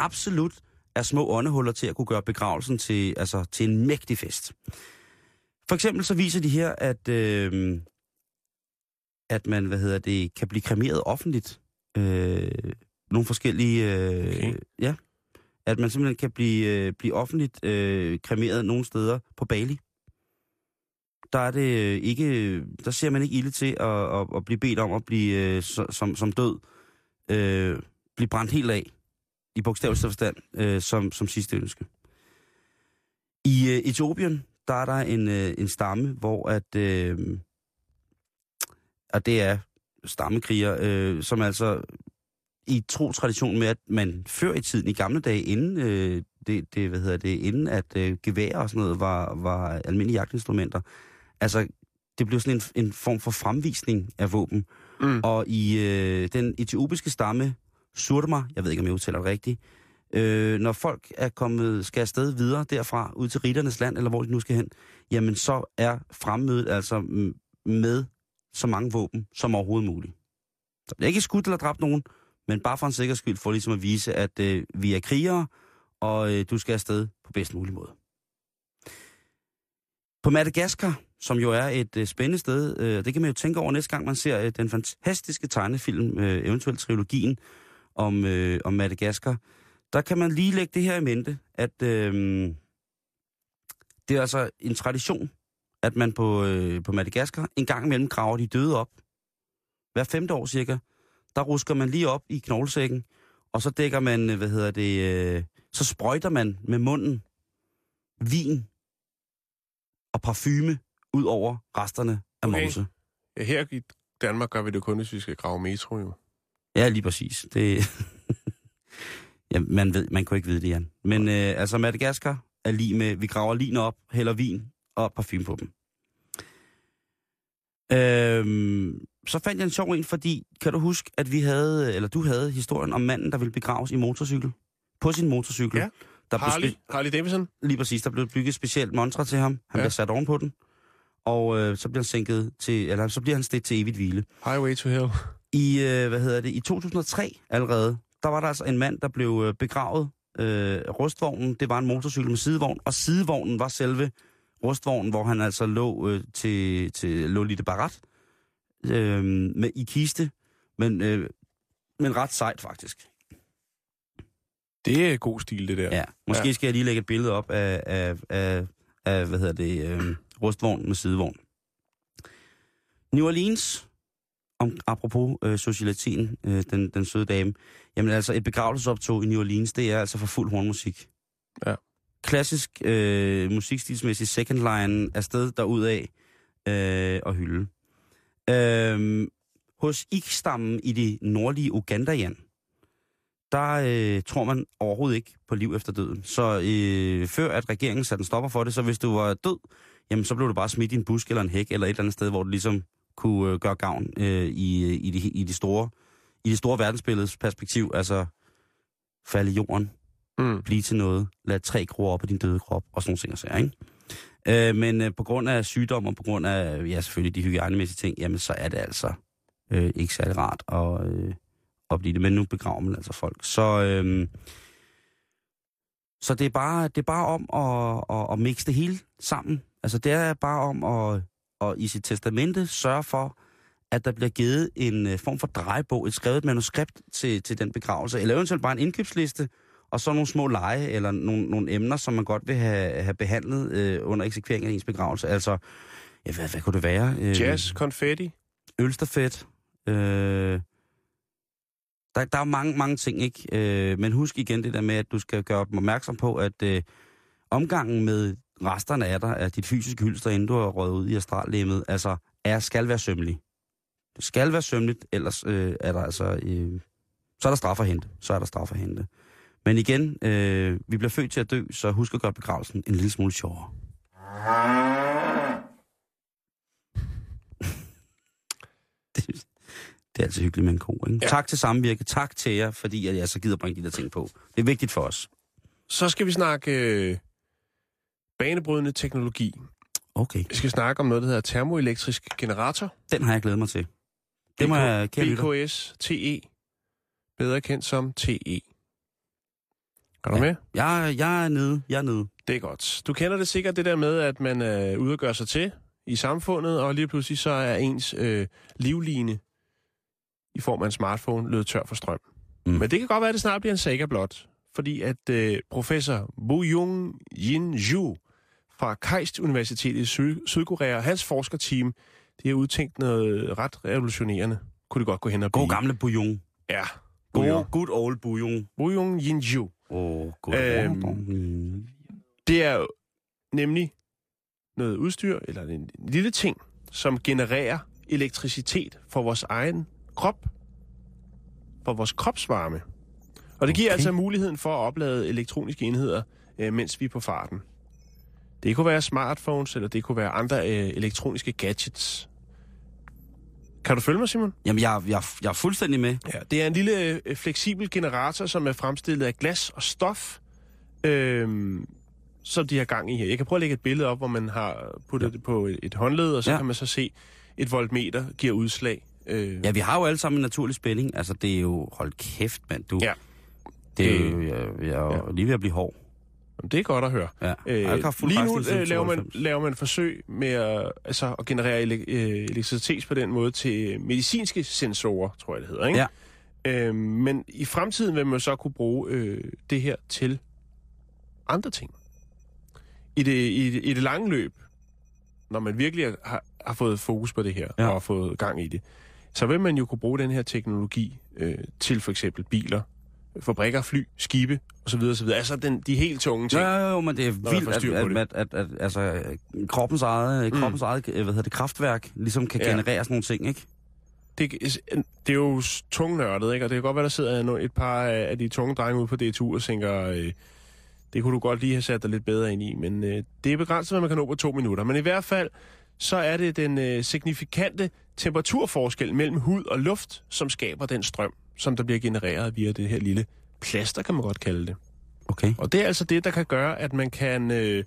absolut er små åndehuller til at kunne gøre begravelsen til, altså, til en mægtig fest. For eksempel så viser de her, at, øh, at man hvad hedder det, kan blive kremeret offentligt. Øh, nogle forskellige... Øh, Okay. Ja. At man simpelthen kan blive, øh, blive offentligt øh, kremeret nogle steder på Bali. Der er det øh, ikke, der ser man ikke ilde til at, at, at blive bedt om at blive øh, som, som død, øh, blive brændt helt af i bogstaveligste forstand, øh, som, som sidste ønske. I øh, Etiopien, der er der en, øh, en stamme, hvor at, øh, og det er stammekriger, øh, som altså i tro tradition med, at man før i tiden, i gamle dage, inden, øh, det, det, hvad hedder det, inden at øh, gevær og sådan noget var, var almindelige jagtinstrumenter, altså det blev sådan en, en form for fremvisning af våben. Mm. Og i øh, den etiopiske stamme, Surma, jeg ved ikke, om jeg udtaler det rigtigt, øh, når folk er kommet, skal afsted videre derfra, ud til ritternes land, eller hvor de nu skal hen, jamen så er fremmødet altså med så mange våben som overhovedet muligt. Så det er ikke skudt eller dræbt nogen, men bare for en sikkerheds skyld, for ligesom at vise, at øh, vi er krigere, og øh, du skal afsted på bedst mulig måde. På Madagaskar, som jo er et øh, spændende sted, øh, det kan man jo tænke over næste gang, man ser øh, den fantastiske tegnefilm, øh, eventuelt trilogien om, øh, om Madagaskar, der kan man lige lægge det her i mente, at øh, det er altså en tradition, at man på, øh, på Madagaskar en gang imellem graver de døde op. Hver femte år cirka, der rusker man lige op i knoglesækken, og så dækker man, øh, hvad hedder det, øh, så sprøjter man med munden vin og parfume ud over resterne af Okay. momse. Ja, her i Danmark gør vi det kun, hvis vi skal grave metro, jo. Ja, lige præcis. Det... ja, man, ved, man kunne ikke vide det, Jan. Men øh, altså, Madagaskar er lige med, vi graver liner op, hælder vin og parfume på dem. Øhm, så fandt jeg en sjov en, fordi kan du huske, at vi havde, eller du havde historien om manden, der ville begraves i motorcykel? På sin motorcykel. Ja. Der blev Harley, spe- Harley Davidson? lige præcis, der blev bygget et specielt montre til ham. Han Ja. bliver sat ovenpå den. Og øh, så bliver han sænket til, eller så bliver han stedt til evigt hvile. Highway to Hell. I, øh, hvad hedder det, i 2003 allerede, der var der altså en mand, der blev øh, begravet. Øh, rustvognen, det var en motorcykel med sidevogn, og sidevognen var selve rustvognen, hvor han altså lå øh, til, til Lolita Barat øh, med, i kiste, men, øh, men ret sejt faktisk. Det er god stil, det der. Ja. Måske ja. skal jeg lige lægge et billede op af, af, af, af hvad hedder det, øh, rustvogn med sidevogn. New Orleans, om, apropos øh, socialiteten, øh, den, den søde dame. Jamen altså, et begravelsesoptog i New Orleans, det er altså for fuld hornmusik. Ja. Klassisk øh, musikstilsmæssig second line afsted derudad øh, og hylde. Øh, hos Ik-stammen i det nordlige Uganda, Jan, der øh, tror man overhovedet ikke på liv efter døden. Så øh, før at regeringen satte en stopper for det, så hvis du var død, jamen så blev du bare smidt i en busk eller en hæk eller et eller andet sted, hvor du ligesom kunne øh, gøre gavn øh, i, i, det, i, det store, i det store verdensbilledes perspektiv. Altså falde i jorden, Mm. blive til noget, lad træ gro op i din døde krop og sådan nogle ting. og sager, Ikke? Øh, men øh, på grund af sygdom og på grund af, ja selvfølgelig de hygiejnemæssige ting, jamen så er det altså øh, ikke særlig rart at, øh, at blive det. Men nu begraver man altså folk. Så, øh, så det, er bare, det er bare om at, at, at mixe det hele sammen. Altså det er bare om at, at i sit testamente sørge for, at der bliver givet en øh, form for drejebog, et skrevet manuskript til, til den begravelse, eller eventuelt bare en indkøbsliste, og så nogle små lege eller nogle, nogle emner, som man godt vil have, have behandlet øh, under eksekvering af ens begravelse. Altså, ja, hvad, hvad kunne det være? Øh, Jazz, konfetti. Ølstafet. Øh, der, der er mange, mange ting, ikke? Øh, men husk igen det der med, at du skal gøre opmærksom på, at øh, omgangen med resterne af dig, af dit fysiske hylster, inden du har røget ud i astrallemmet, altså, er, skal være sømmelig. Det skal være sømmeligt, ellers øh, er der altså... Øh, så er der straf at hente. Så er der straf at hente. Men igen, øh, vi bliver født til at dø, så husk at gøre begravelsen en lille smule sjovere. det, det er altså hyggeligt med en ko, ikke? Ja. Tak til Samvirke, tak til jer, fordi at jeg så gider bringe de der ting på. Det er vigtigt for os. Så skal vi snakke øh, banebrydende teknologi. Okay, Vi skal snakke om noget, der hedder termoelektrisk generator. den har jeg glædet mig til. Det må jeg kære. BKS TE. Bedre kendt som TE. Er du Ja. med? Jeg, jeg er nede, jeg er nede. Det er godt. Du kender det sikkert, det der med, at man er ude og gøre sig til i samfundet, og lige pludselig så er ens øh, livline i form af en smartphone løbet tør for strøm. Mm. Men det kan godt være, at det snart bliver en saga blot, fordi at øh, professor Bu Jung Jin Ju fra KAIST Universitetet i Syd- Sydkorea og hans forskerteam, de har udtænkt noget ret revolutionerende. Kunne det godt gå hen og blive. God gamle bouillon. Ja. God, good old bouillon. Bu Jung Jin Ju. Åh, oh, god Øhm, Det er nemlig noget udstyr, eller en, lille ting, som genererer elektricitet for vores egen krop, for vores kropsvarme. Og det giver Okay. altså muligheden for at oplade elektroniske enheder, øh, mens vi er på farten. Det kunne være smartphones, eller det kunne være andre øh, elektroniske gadgets. Kan du følge mig, Simon? Jamen, jeg, jeg, jeg er fuldstændig med. Ja, det er en lille øh, fleksibel generator, som er fremstillet af glas og stof, øhm, som de har gang i her. Jeg kan prøve at lægge et billede op, hvor man har puttet ja. det på et, et håndled, og så Ja. ja. kan man så se et voltmeter giver udslag. Øh, Ja, vi har jo alle sammen en naturlig spænding. Altså, det er jo... Hold kæft, mand. Du, Ja. Det er jo... Jeg, jeg er jo lige ved at blive hård. Det er godt at høre. Ja. Øh, lige nu øh, laver, man, 92. laver man forsøg med at, altså, at generere ele- øh, elektricitet på den måde til medicinske sensorer, tror jeg det hedder. Ikke? Ja. Øh, men i fremtiden vil man så kunne bruge øh, det her til andre ting. I det, i, det, I det lange løb, når man virkelig har, har fået fokus på det her, ja. og har fået gang i det, så vil man jo kunne bruge den her teknologi øh, til for eksempel biler, fabrikker, fly, skibe osv. osv. Altså den, de helt tunge ting. Ja, jo, jo, men det er vildt, at, at, at, at, at altså, kroppens eget, mm. kroppens eget hvad hedder det, kraftværk ligesom kan Ja. generere sådan nogle ting, ikke? det, det er jo tungnørdet, ikke? Og det kan godt være, der sidder et par af af de tunge drenge ude på DTU og tænker, øh, det kunne du godt lige have sat dig lidt bedre ind i, men øh, det er begrænset, hvad man kan nå på to minutter. Men i hvert fald, så er det den øh, signifikante temperaturforskel mellem hud og luft, som skaber den strøm, som der bliver genereret via det her lille plaster, kan man godt kalde det. Okay. Og det er altså det, der kan gøre, at man kan, øh,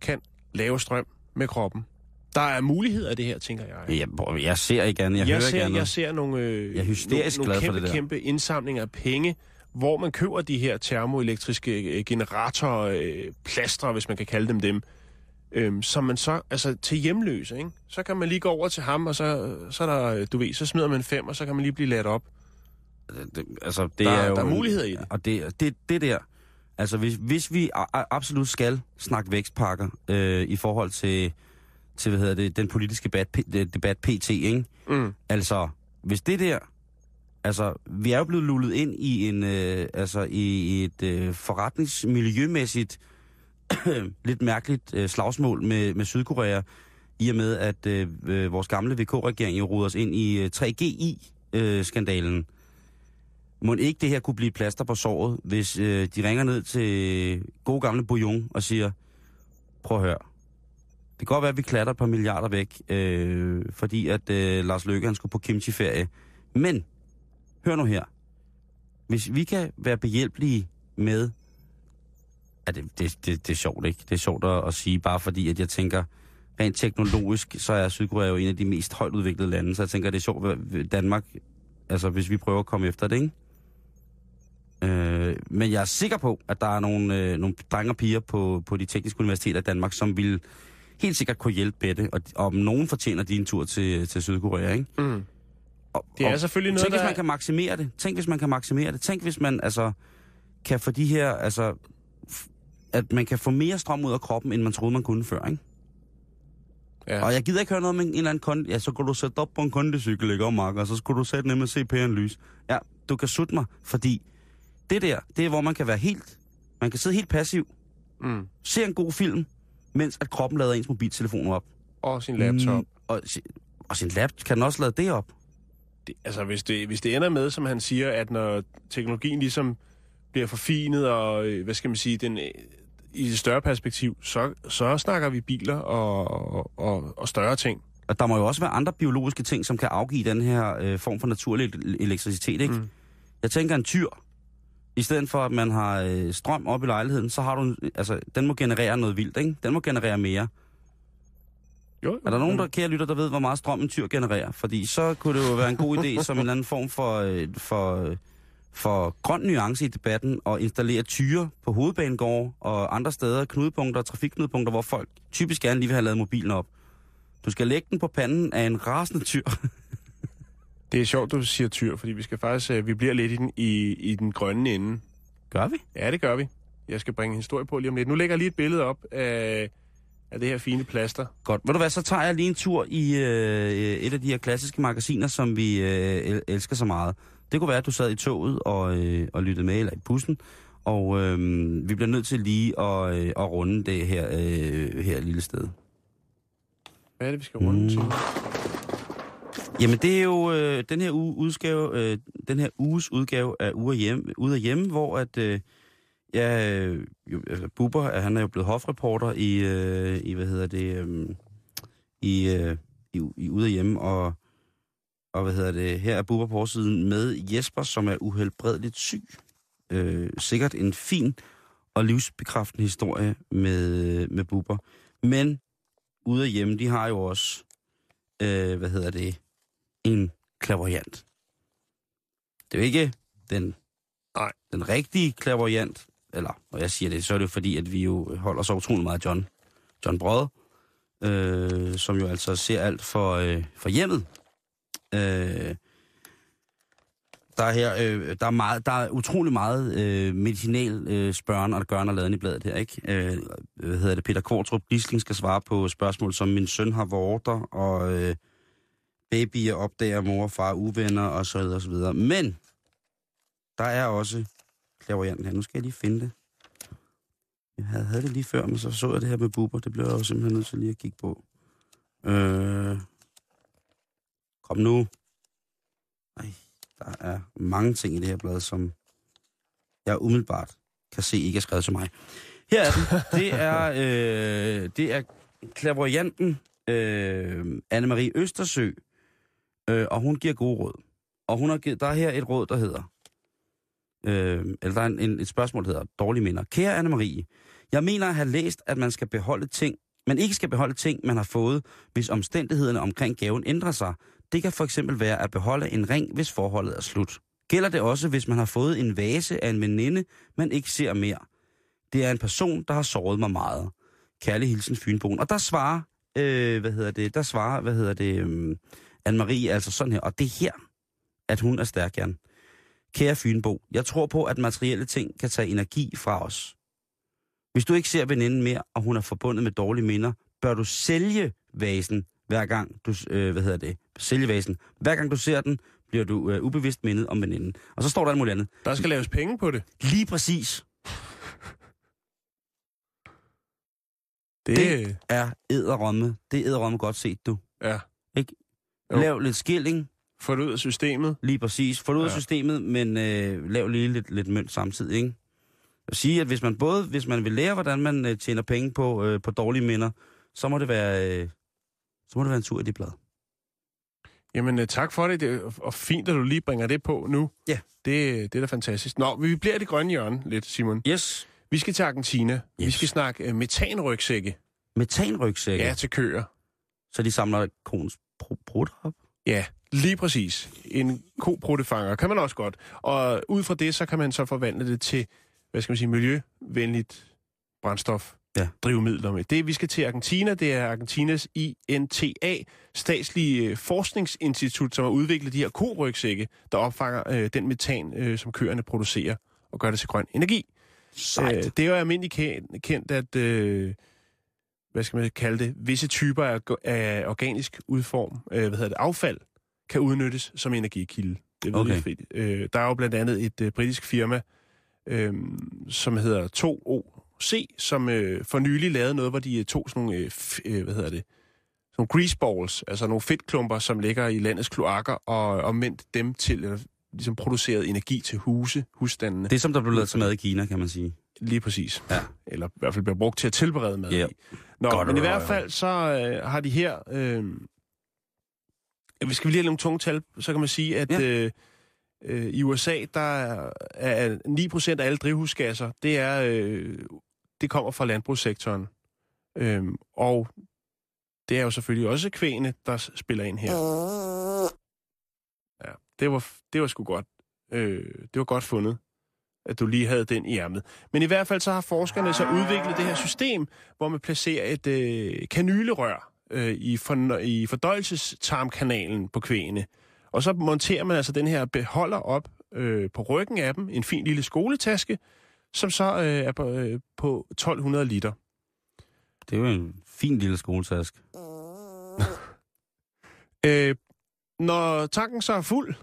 kan lave strøm med kroppen. Der er muligheder af det her, tænker jeg. Jeg, jeg ser ikke andet, jeg, Jeg, hører ser, ikke andet. jeg ser nogle, øh, Jeg er hysterisk nogle, nogle glad for kæmpe, det der. kæmpe indsamlinger af penge, hvor man køber de her termoelektriske øh, generatorer, øh, plastre, hvis man kan kalde dem dem, øh, som man så, altså til hjemløse, ikke? Så kan man lige gå over til ham, og så, så er der, øh, du ved, så smider man fem, og så kan man lige blive ladt op. det, altså, det Der- er jo, der er muligheder i det. Og det, det, det der, altså hvis, hvis vi absolut skal snakke vækstpakker øh, i forhold til, til hvad hedder det, den politiske debat, p- debat PT, ikke? Mm. Altså, hvis det der, altså, vi er jo blevet lullet ind i en, øh, altså, i et øh, forretningsmiljømæssigt lidt mærkeligt øh, slagsmål med, med Sydkorea, i og med, at øh, øh, vores gamle VK-regering jo os ind i øh, 3GI-skandalen. Må ikke det her kunne blive plaster på såret, hvis øh, de ringer ned til gode gamle Bouillon og siger, prøv at høre, det kan godt være, at vi klatter et par milliarder væk, øh, fordi at øh, Lars Løkke han skulle på kimchi-ferie. Men, hør nu her. Hvis vi kan være behjælpelige med... Ja, det, det, det, det er sjovt, ikke? Det er sjovt at, at sige, bare fordi at jeg tænker, rent teknologisk, så er Sydkorea jo en af de mest højt udviklede lande, så jeg tænker, det er sjovt, at Danmark, altså hvis vi prøver at komme efter det, ikke? Øh, men jeg er sikker på, at der er nogle, øh, nogle drenge og piger på, på de tekniske universiteter i Danmark, som vil helt sikkert kunne hjælpe Bette, og, og om nogen fortjener din tur til, til Sydkorea, ikke? Mm. Og, Det er og, selvfølgelig noget, Tænk, hvis der- man kan maksimere det. Tænk, hvis man kan maksimere det. Tænk, hvis man altså kan få de her, altså, at man kan få mere strøm ud af kroppen, end man troede, man kunne før, ikke? Ja. Og jeg gider ikke høre noget med en eller anden kondi. Ja, så kunne du sætte op på en kondicykel, ikke om, Mark? Og så skulle du sætte CP'en lys. Ja, du kan sutte mig, fordi det der, det er, hvor man kan være helt... Man kan sidde helt passiv, Mm. se en god film, mens at kroppen lader ens mobiltelefon op. Og sin laptop. Mm, og, og sin laptop, kan den også lade det op? Det, altså, hvis det, hvis det ender med, som han siger, at når teknologien ligesom bliver forfinet, og øh, hvad skal man sige, den, øh, i et større perspektiv, så, så snakker vi biler og, og, og, og større ting. Og der må jo også være andre biologiske ting, som kan afgive den her øh, form for naturlig el- elektricitet, ikke? Mm. Jeg tænker en tyr. I stedet for, at man har øh, strøm op i lejligheden, så har du... Altså, den må generere noget vildt, ikke? Den må generere mere. Jo, Er der nogen, der kære lytter, der ved, hvor meget strøm en tyr genererer? Fordi så kunne det jo være en god idé som en eller anden form for, øh, for, for grøn nuance i debatten at installere tyre på hovedbanegårde og andre steder, knudepunkter trafikknudepunkter, hvor folk typisk gerne lige vil have lavet mobilen op. Du skal lægge den på panden af en rasende tyr. Det er sjovt, du siger tyr, fordi vi skal faktisk, øh, vi bliver lidt i den, i, i den grønne ende. Gør vi? Ja, det gør vi. Jeg skal bringe en historie på lige om lidt. Nu lægger jeg lige et billede op af, af det her fine plaster. Godt. Ved du hvad, så tager jeg lige en tur i øh, et af de her klassiske magasiner, som vi øh, el- elsker så meget. Det kunne være, at du sad i toget og, øh, og lyttede med, eller i bussen, og øh, vi bliver nødt til lige at, øh, at runde det her, øh, her lille sted. Hvad er det, vi skal runde mm. til? Jamen, det er jo øh, den her uge udgave, øh, den her uges udgave af Ude af Hjemme, Ude af Hjemme hvor at, øh, ja, øh, jo, altså, Bubber, øh, han er jo blevet hofreporter i, øh, i hvad hedder det, øh, i, øh, i, i Ude af Hjemme, og, og hvad hedder det, her er Bubber på siden med Jesper, som er uhelbredeligt syg. Øh, sikkert en fin og livsbekræftende historie med, med Bubber. Men Ude af Hjemme, de har jo også, øh, hvad hedder det, en klaverjant. Det er jo ikke den, Nej. den rigtige klaverjant, eller når jeg siger det, så er det fordi, at vi jo holder så utrolig meget John, John Brød, øh, som jo altså ser alt for, øh, for hjemmet. Øh, der er her, øh, der er, meget, der er utrolig meget øh, medicinal øh, spørgen og gørn og laden i bladet her, ikke? Øh, hvad hedder det? Peter Kortrup Gisling skal svare på spørgsmål, som min søn har vorter, og øh, babyer opdager mor og far uvenner, og så videre, og så videre. Men der er også klaverjanten her. Nu skal jeg lige finde det. Jeg havde, havde det lige før, men så så jeg det her med buber. Det blev jeg jo simpelthen nødt til lige at kigge på. Øh, kom nu. Ej, der er mange ting i det her blad, som jeg umiddelbart kan se ikke er skrevet til mig. Her er den. Det er, øh, det er klaverjanten øh, Anne-Marie Østersø, øh, og hun giver gode råd. Og hun har givet, der er her et råd, der hedder, øh, eller der er en, en, et spørgsmål, der hedder dårlige minder. Kære Anne-Marie, jeg mener at have læst, at man skal beholde ting, man ikke skal beholde ting, man har fået, hvis omstændighederne omkring gaven ændrer sig. Det kan for eksempel være at beholde en ring, hvis forholdet er slut. Gælder det også, hvis man har fået en vase af en veninde, man ikke ser mere. Det er en person, der har såret mig meget. Kærlig hilsen Fynboen. Og der svarer, øh, hvad hedder det, der svarer, hvad hedder det, øh, Anne-Marie altså sådan her. Og det er her, at hun er stærk, Jan. Kære Fynbo, jeg tror på, at materielle ting kan tage energi fra os. Hvis du ikke ser veninden mere, og hun er forbundet med dårlige minder, bør du sælge vasen, hver gang du, øh, hvad hedder det, sælge vasen. Hver gang du ser den, bliver du øh, ubevidst mindet om veninden. Og så står der alt muligt andet. Der skal laves penge på det. Lige præcis. Det, Det- er æderromme. Det er æderromme godt set, du. ja. Jo. Lav lidt skilling, Få det ud af systemet. lige præcis. Få det ud af Ja. systemet, men øh, lav lige lidt, lidt mønt samtidig, ikke? Vil sige, at hvis man både, hvis man vil lære, hvordan man øh, tjener penge på, øh, på dårlige minder, så må det være, øh, så må det være en tur i det blad. Jamen, øh, tak for det. det er, og fint, at du lige bringer det på nu. Ja. Det, det er da fantastisk. Nå, vi bliver det grønne hjørne lidt, Simon. Yes. Vi skal til Argentina. Yes. Vi skal snakke uh, metanrygsække. Metanrygsække. Ja, til køer. Så de samler konens br- brudt op. Ja, lige præcis. En kobruttefanger kan man også godt. Og ud fra det, så kan man så forvandle det til, hvad skal man sige, miljøvenligt brændstof. Ja. drivmidler med. Det, vi skal til Argentina, det er Argentinas INTA, statslige forskningsinstitut, som har udviklet de her korygsække, der opfanger øh, den metan, øh, som køerne producerer, og gør det til grøn energi. Sejt. Øh, det er jo almindeligt kendt, kendt at, øh, hvad skal man kalde det, visse typer af, af organisk udform, øh, hvad hedder det, affald, kan udnyttes som energikilde. Det ved Okay. frit. Øh, der er jo blandt andet et øh, britisk firma, øh, som hedder 2OC, som øh, for nylig lavede noget, hvor de øh, tog sådan nogle, øh, øh, hvad hedder det, nogle greaseballs, altså nogle fedtklumper, som ligger i landets kloakker, og, ment dem til, eller ligesom produceret energi til huse, husstandene. Det, som der blev lavet til mad i Kina, kan man sige. Lige præcis. Ja. Eller i hvert fald bliver brugt til at tilberede mad Ja. i. Nå, Godt men i hvert fald så øh, har de her... Øh, hvis vi lige have nogle tunge tal, så kan man sige, at Ja. øh, øh, i USA, der er, er 9% af alle drivhusgasser, det, er, øh, det kommer fra landbrugssektoren. Øh, og det er jo selvfølgelig også kvægene, der spiller ind her. Ja, det var, det var sgu godt. Øh, det var godt fundet at du lige havde den i ærmet. Men i hvert fald så har forskerne så udviklet det her system, hvor man placerer et øh, kanylerør øh, i, for, i fordøjelsestarmkanalen på kvægene. Og så monterer man altså den her beholder op øh, på ryggen af dem, en fin lille skoletaske, som så øh, er på, øh, på 1200 liter. Det er jo en fin lille skoletask. Øh, når tanken så er fuld,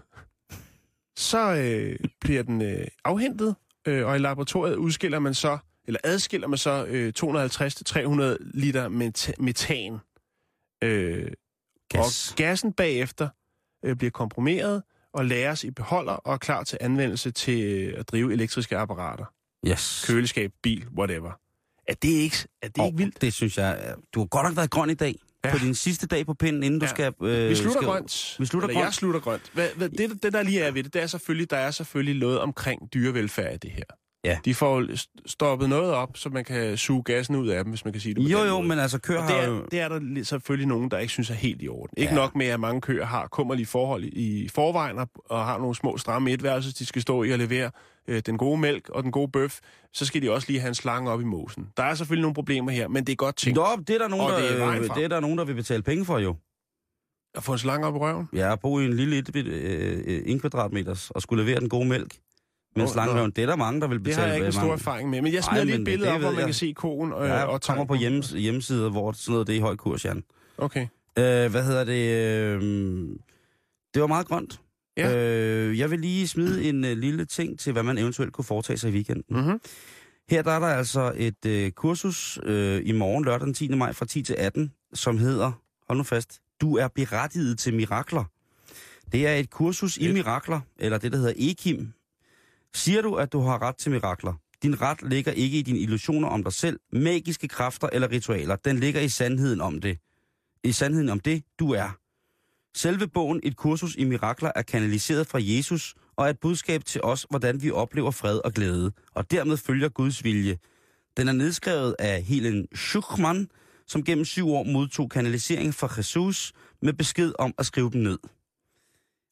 så øh, bliver den øh, afhentet, øh, og i laboratoriet udskiller man så, eller adskiller man så øh, 250-300 liter meta- metan. Øh, Gas. Og gassen bagefter øh, bliver komprimeret og lagres i beholder og er klar til anvendelse til øh, at drive elektriske apparater. Yes. Køleskab, bil, whatever. Er det ikke, er det ikke vildt? Det synes jeg... er- Du har godt nok været grøn i dag. Ja. På din sidste dag på pinden, inden du Ja. skal... Øh, Vi slutter skal, grønt. Vi slutter Eller jeg grønt. slutter grønt. Hvad, hvad, det, det, der lige er ved det, det er selvfølgelig, der er selvfølgelig noget omkring dyrevelfærd i det her. Ja. De får jo st- stoppet noget op, så man kan suge gassen ud af dem, hvis man kan sige det på Jo, jo, måde. men altså køer Og har det, jo... er, det er der li- selvfølgelig nogen, der ikke synes er helt i orden. Ikke Ja. nok med, at mange køer har kummerlige forhold i, forvejen og, har nogle små stramme etværelser, de skal stå i og levere øh, den gode mælk og den gode bøf. Så skal de også lige have en slange op i mosen. Der er selvfølgelig nogle problemer her, men det er godt tænkt Nå, det er der nogen, Og det er der, øh, det er der nogen, der vil betale penge for, jo. at få en slange op i røven. Ja, at bo i en lille et, øh, øh, en kvadratmeters og skulle levere den gode mælk. Men slangerøven, det er der mange, der vil Det betale. har jeg ikke en øh, stor erfaring med, men jeg Ej, smider lige men et billede det op, hvor man jeg. kan se koen og, Ja, og kommer på hjemmes, hjemmesider, hvor sådan noget det er i høj kurs, Jan. Okay. Øh, hvad hedder det? Øh, det var meget grønt. Ja. Øh, jeg vil lige smide en øh, lille ting til, hvad man eventuelt kunne foretage sig i weekenden. Mm-hmm. Her der er der altså et øh, kursus øh, i morgen, lørdag den 10. maj fra 10 til 18, som hedder, hold nu fast, Du er berettiget til mirakler. Det er et kursus i mirakler, eller det, der hedder EKIM. Siger du, at du har ret til mirakler? Din ret ligger ikke i dine illusioner om dig selv, magiske kræfter eller ritualer. Den ligger i sandheden om det. I sandheden om det, du er. Selve bogen Et kursus i mirakler er kanaliseret fra Jesus og er et budskab til os, hvordan vi oplever fred og glæde, og dermed følger Guds vilje. Den er nedskrevet af Helen Schuchmann, som gennem syv år modtog kanalisering fra Jesus med besked om at skrive dem ned.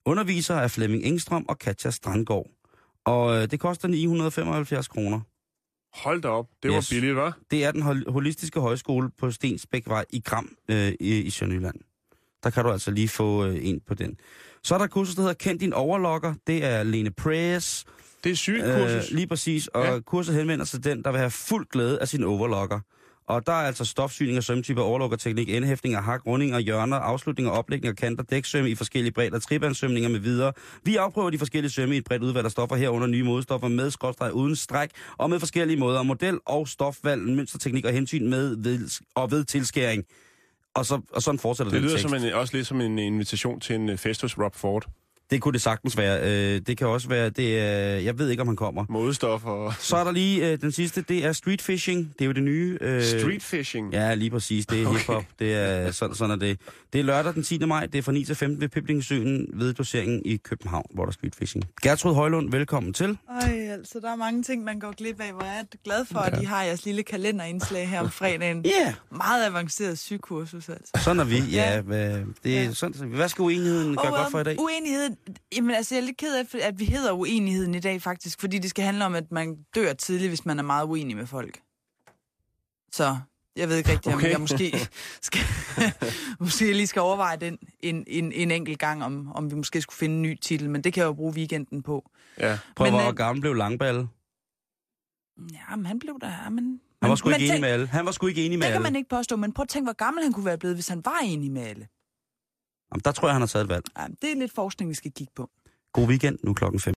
Underviser er Flemming Engstrøm og Katja Strandgaard. Og øh, det koster 975 kroner. Hold da op. Det var Yes. billigt, hva'? Det er den hol- holistiske højskole på Stensbækvej i Gram øh, i, i Sønderjylland. Der kan du altså lige få øh, en på den. Så er der et kursus, der hedder Kend din overlocker. Det er Lene Preyes. Det er sygt kursus. Øh, lige præcis. Og Ja. ja. kurset henvender sig til den, der vil have fuld glæde af sin overlocker. Og der er altså stofsyning af sømtyper, overlokkerteknik, endhæftning af hak, rundinger, hjørner, afslutning og oplægning af kanter, dæksømme i forskellige bredder, tribandsømninger med videre. Vi afprøver de forskellige sømme i et bredt udvalg af stoffer herunder nye modstoffer med skrådstræk uden stræk og med forskellige måder. Model og stofvalg, mønsterteknik og hensyn med ved, og ved tilskæring. Og, så, og sådan fortsætter Det den lyder som en, også lidt som en invitation til en øh, fest hos Rob Ford. Det kunne det sagtens være. Øh, det kan også være, det er, jeg ved ikke, om han kommer. Modestof og Så er der lige øh, den sidste, det er street fishing. Det er jo det nye. Øh, street fishing. Ja, lige præcis. Det er Okay. hiphop. Det er, sådan, sådan er det. Det er lørdag den 10. maj. Det er fra 9 til 15 ved Piblingsøen ved doseringen i København, hvor der er street fishing. Gertrud Højlund, velkommen til. Ej, altså, der er mange ting, man går glip af, hvor jeg er glad for, at de har jeres lille kalenderindslag her om fredagen. Ja, yeah. Meget avanceret sygekursus, altså. sådan er vi. Ja, Ja. det er Ja. sådan. Hvad skal uenigheden gøre godt for i dag? uenigheden, jamen altså, jeg er lidt ked af, at vi hedder uenigheden i dag faktisk, fordi det skal handle om, at man dør tidligt, hvis man er meget uenig med folk. Så jeg ved ikke rigtigt, om Okay. jeg måske, skal, måske lige skal overveje den en, en, en enkelt gang, om, om vi måske skulle finde en ny titel, men det kan jeg jo bruge weekenden på. Ja. Prøv, Men, hvor øh, gammel blev Langballe? Ja, men han blev der, men... Han var sgu ikke enig med alle. Han var sgu ikke enig med Det kan alle. man ikke påstå, men prøv at tænke, hvor gammel han kunne være blevet, hvis han var enig med alle. Jamen, der tror jeg, han har taget et valg. Ja, det er lidt forskning, vi skal kigge på. God weekend nu klokken 5.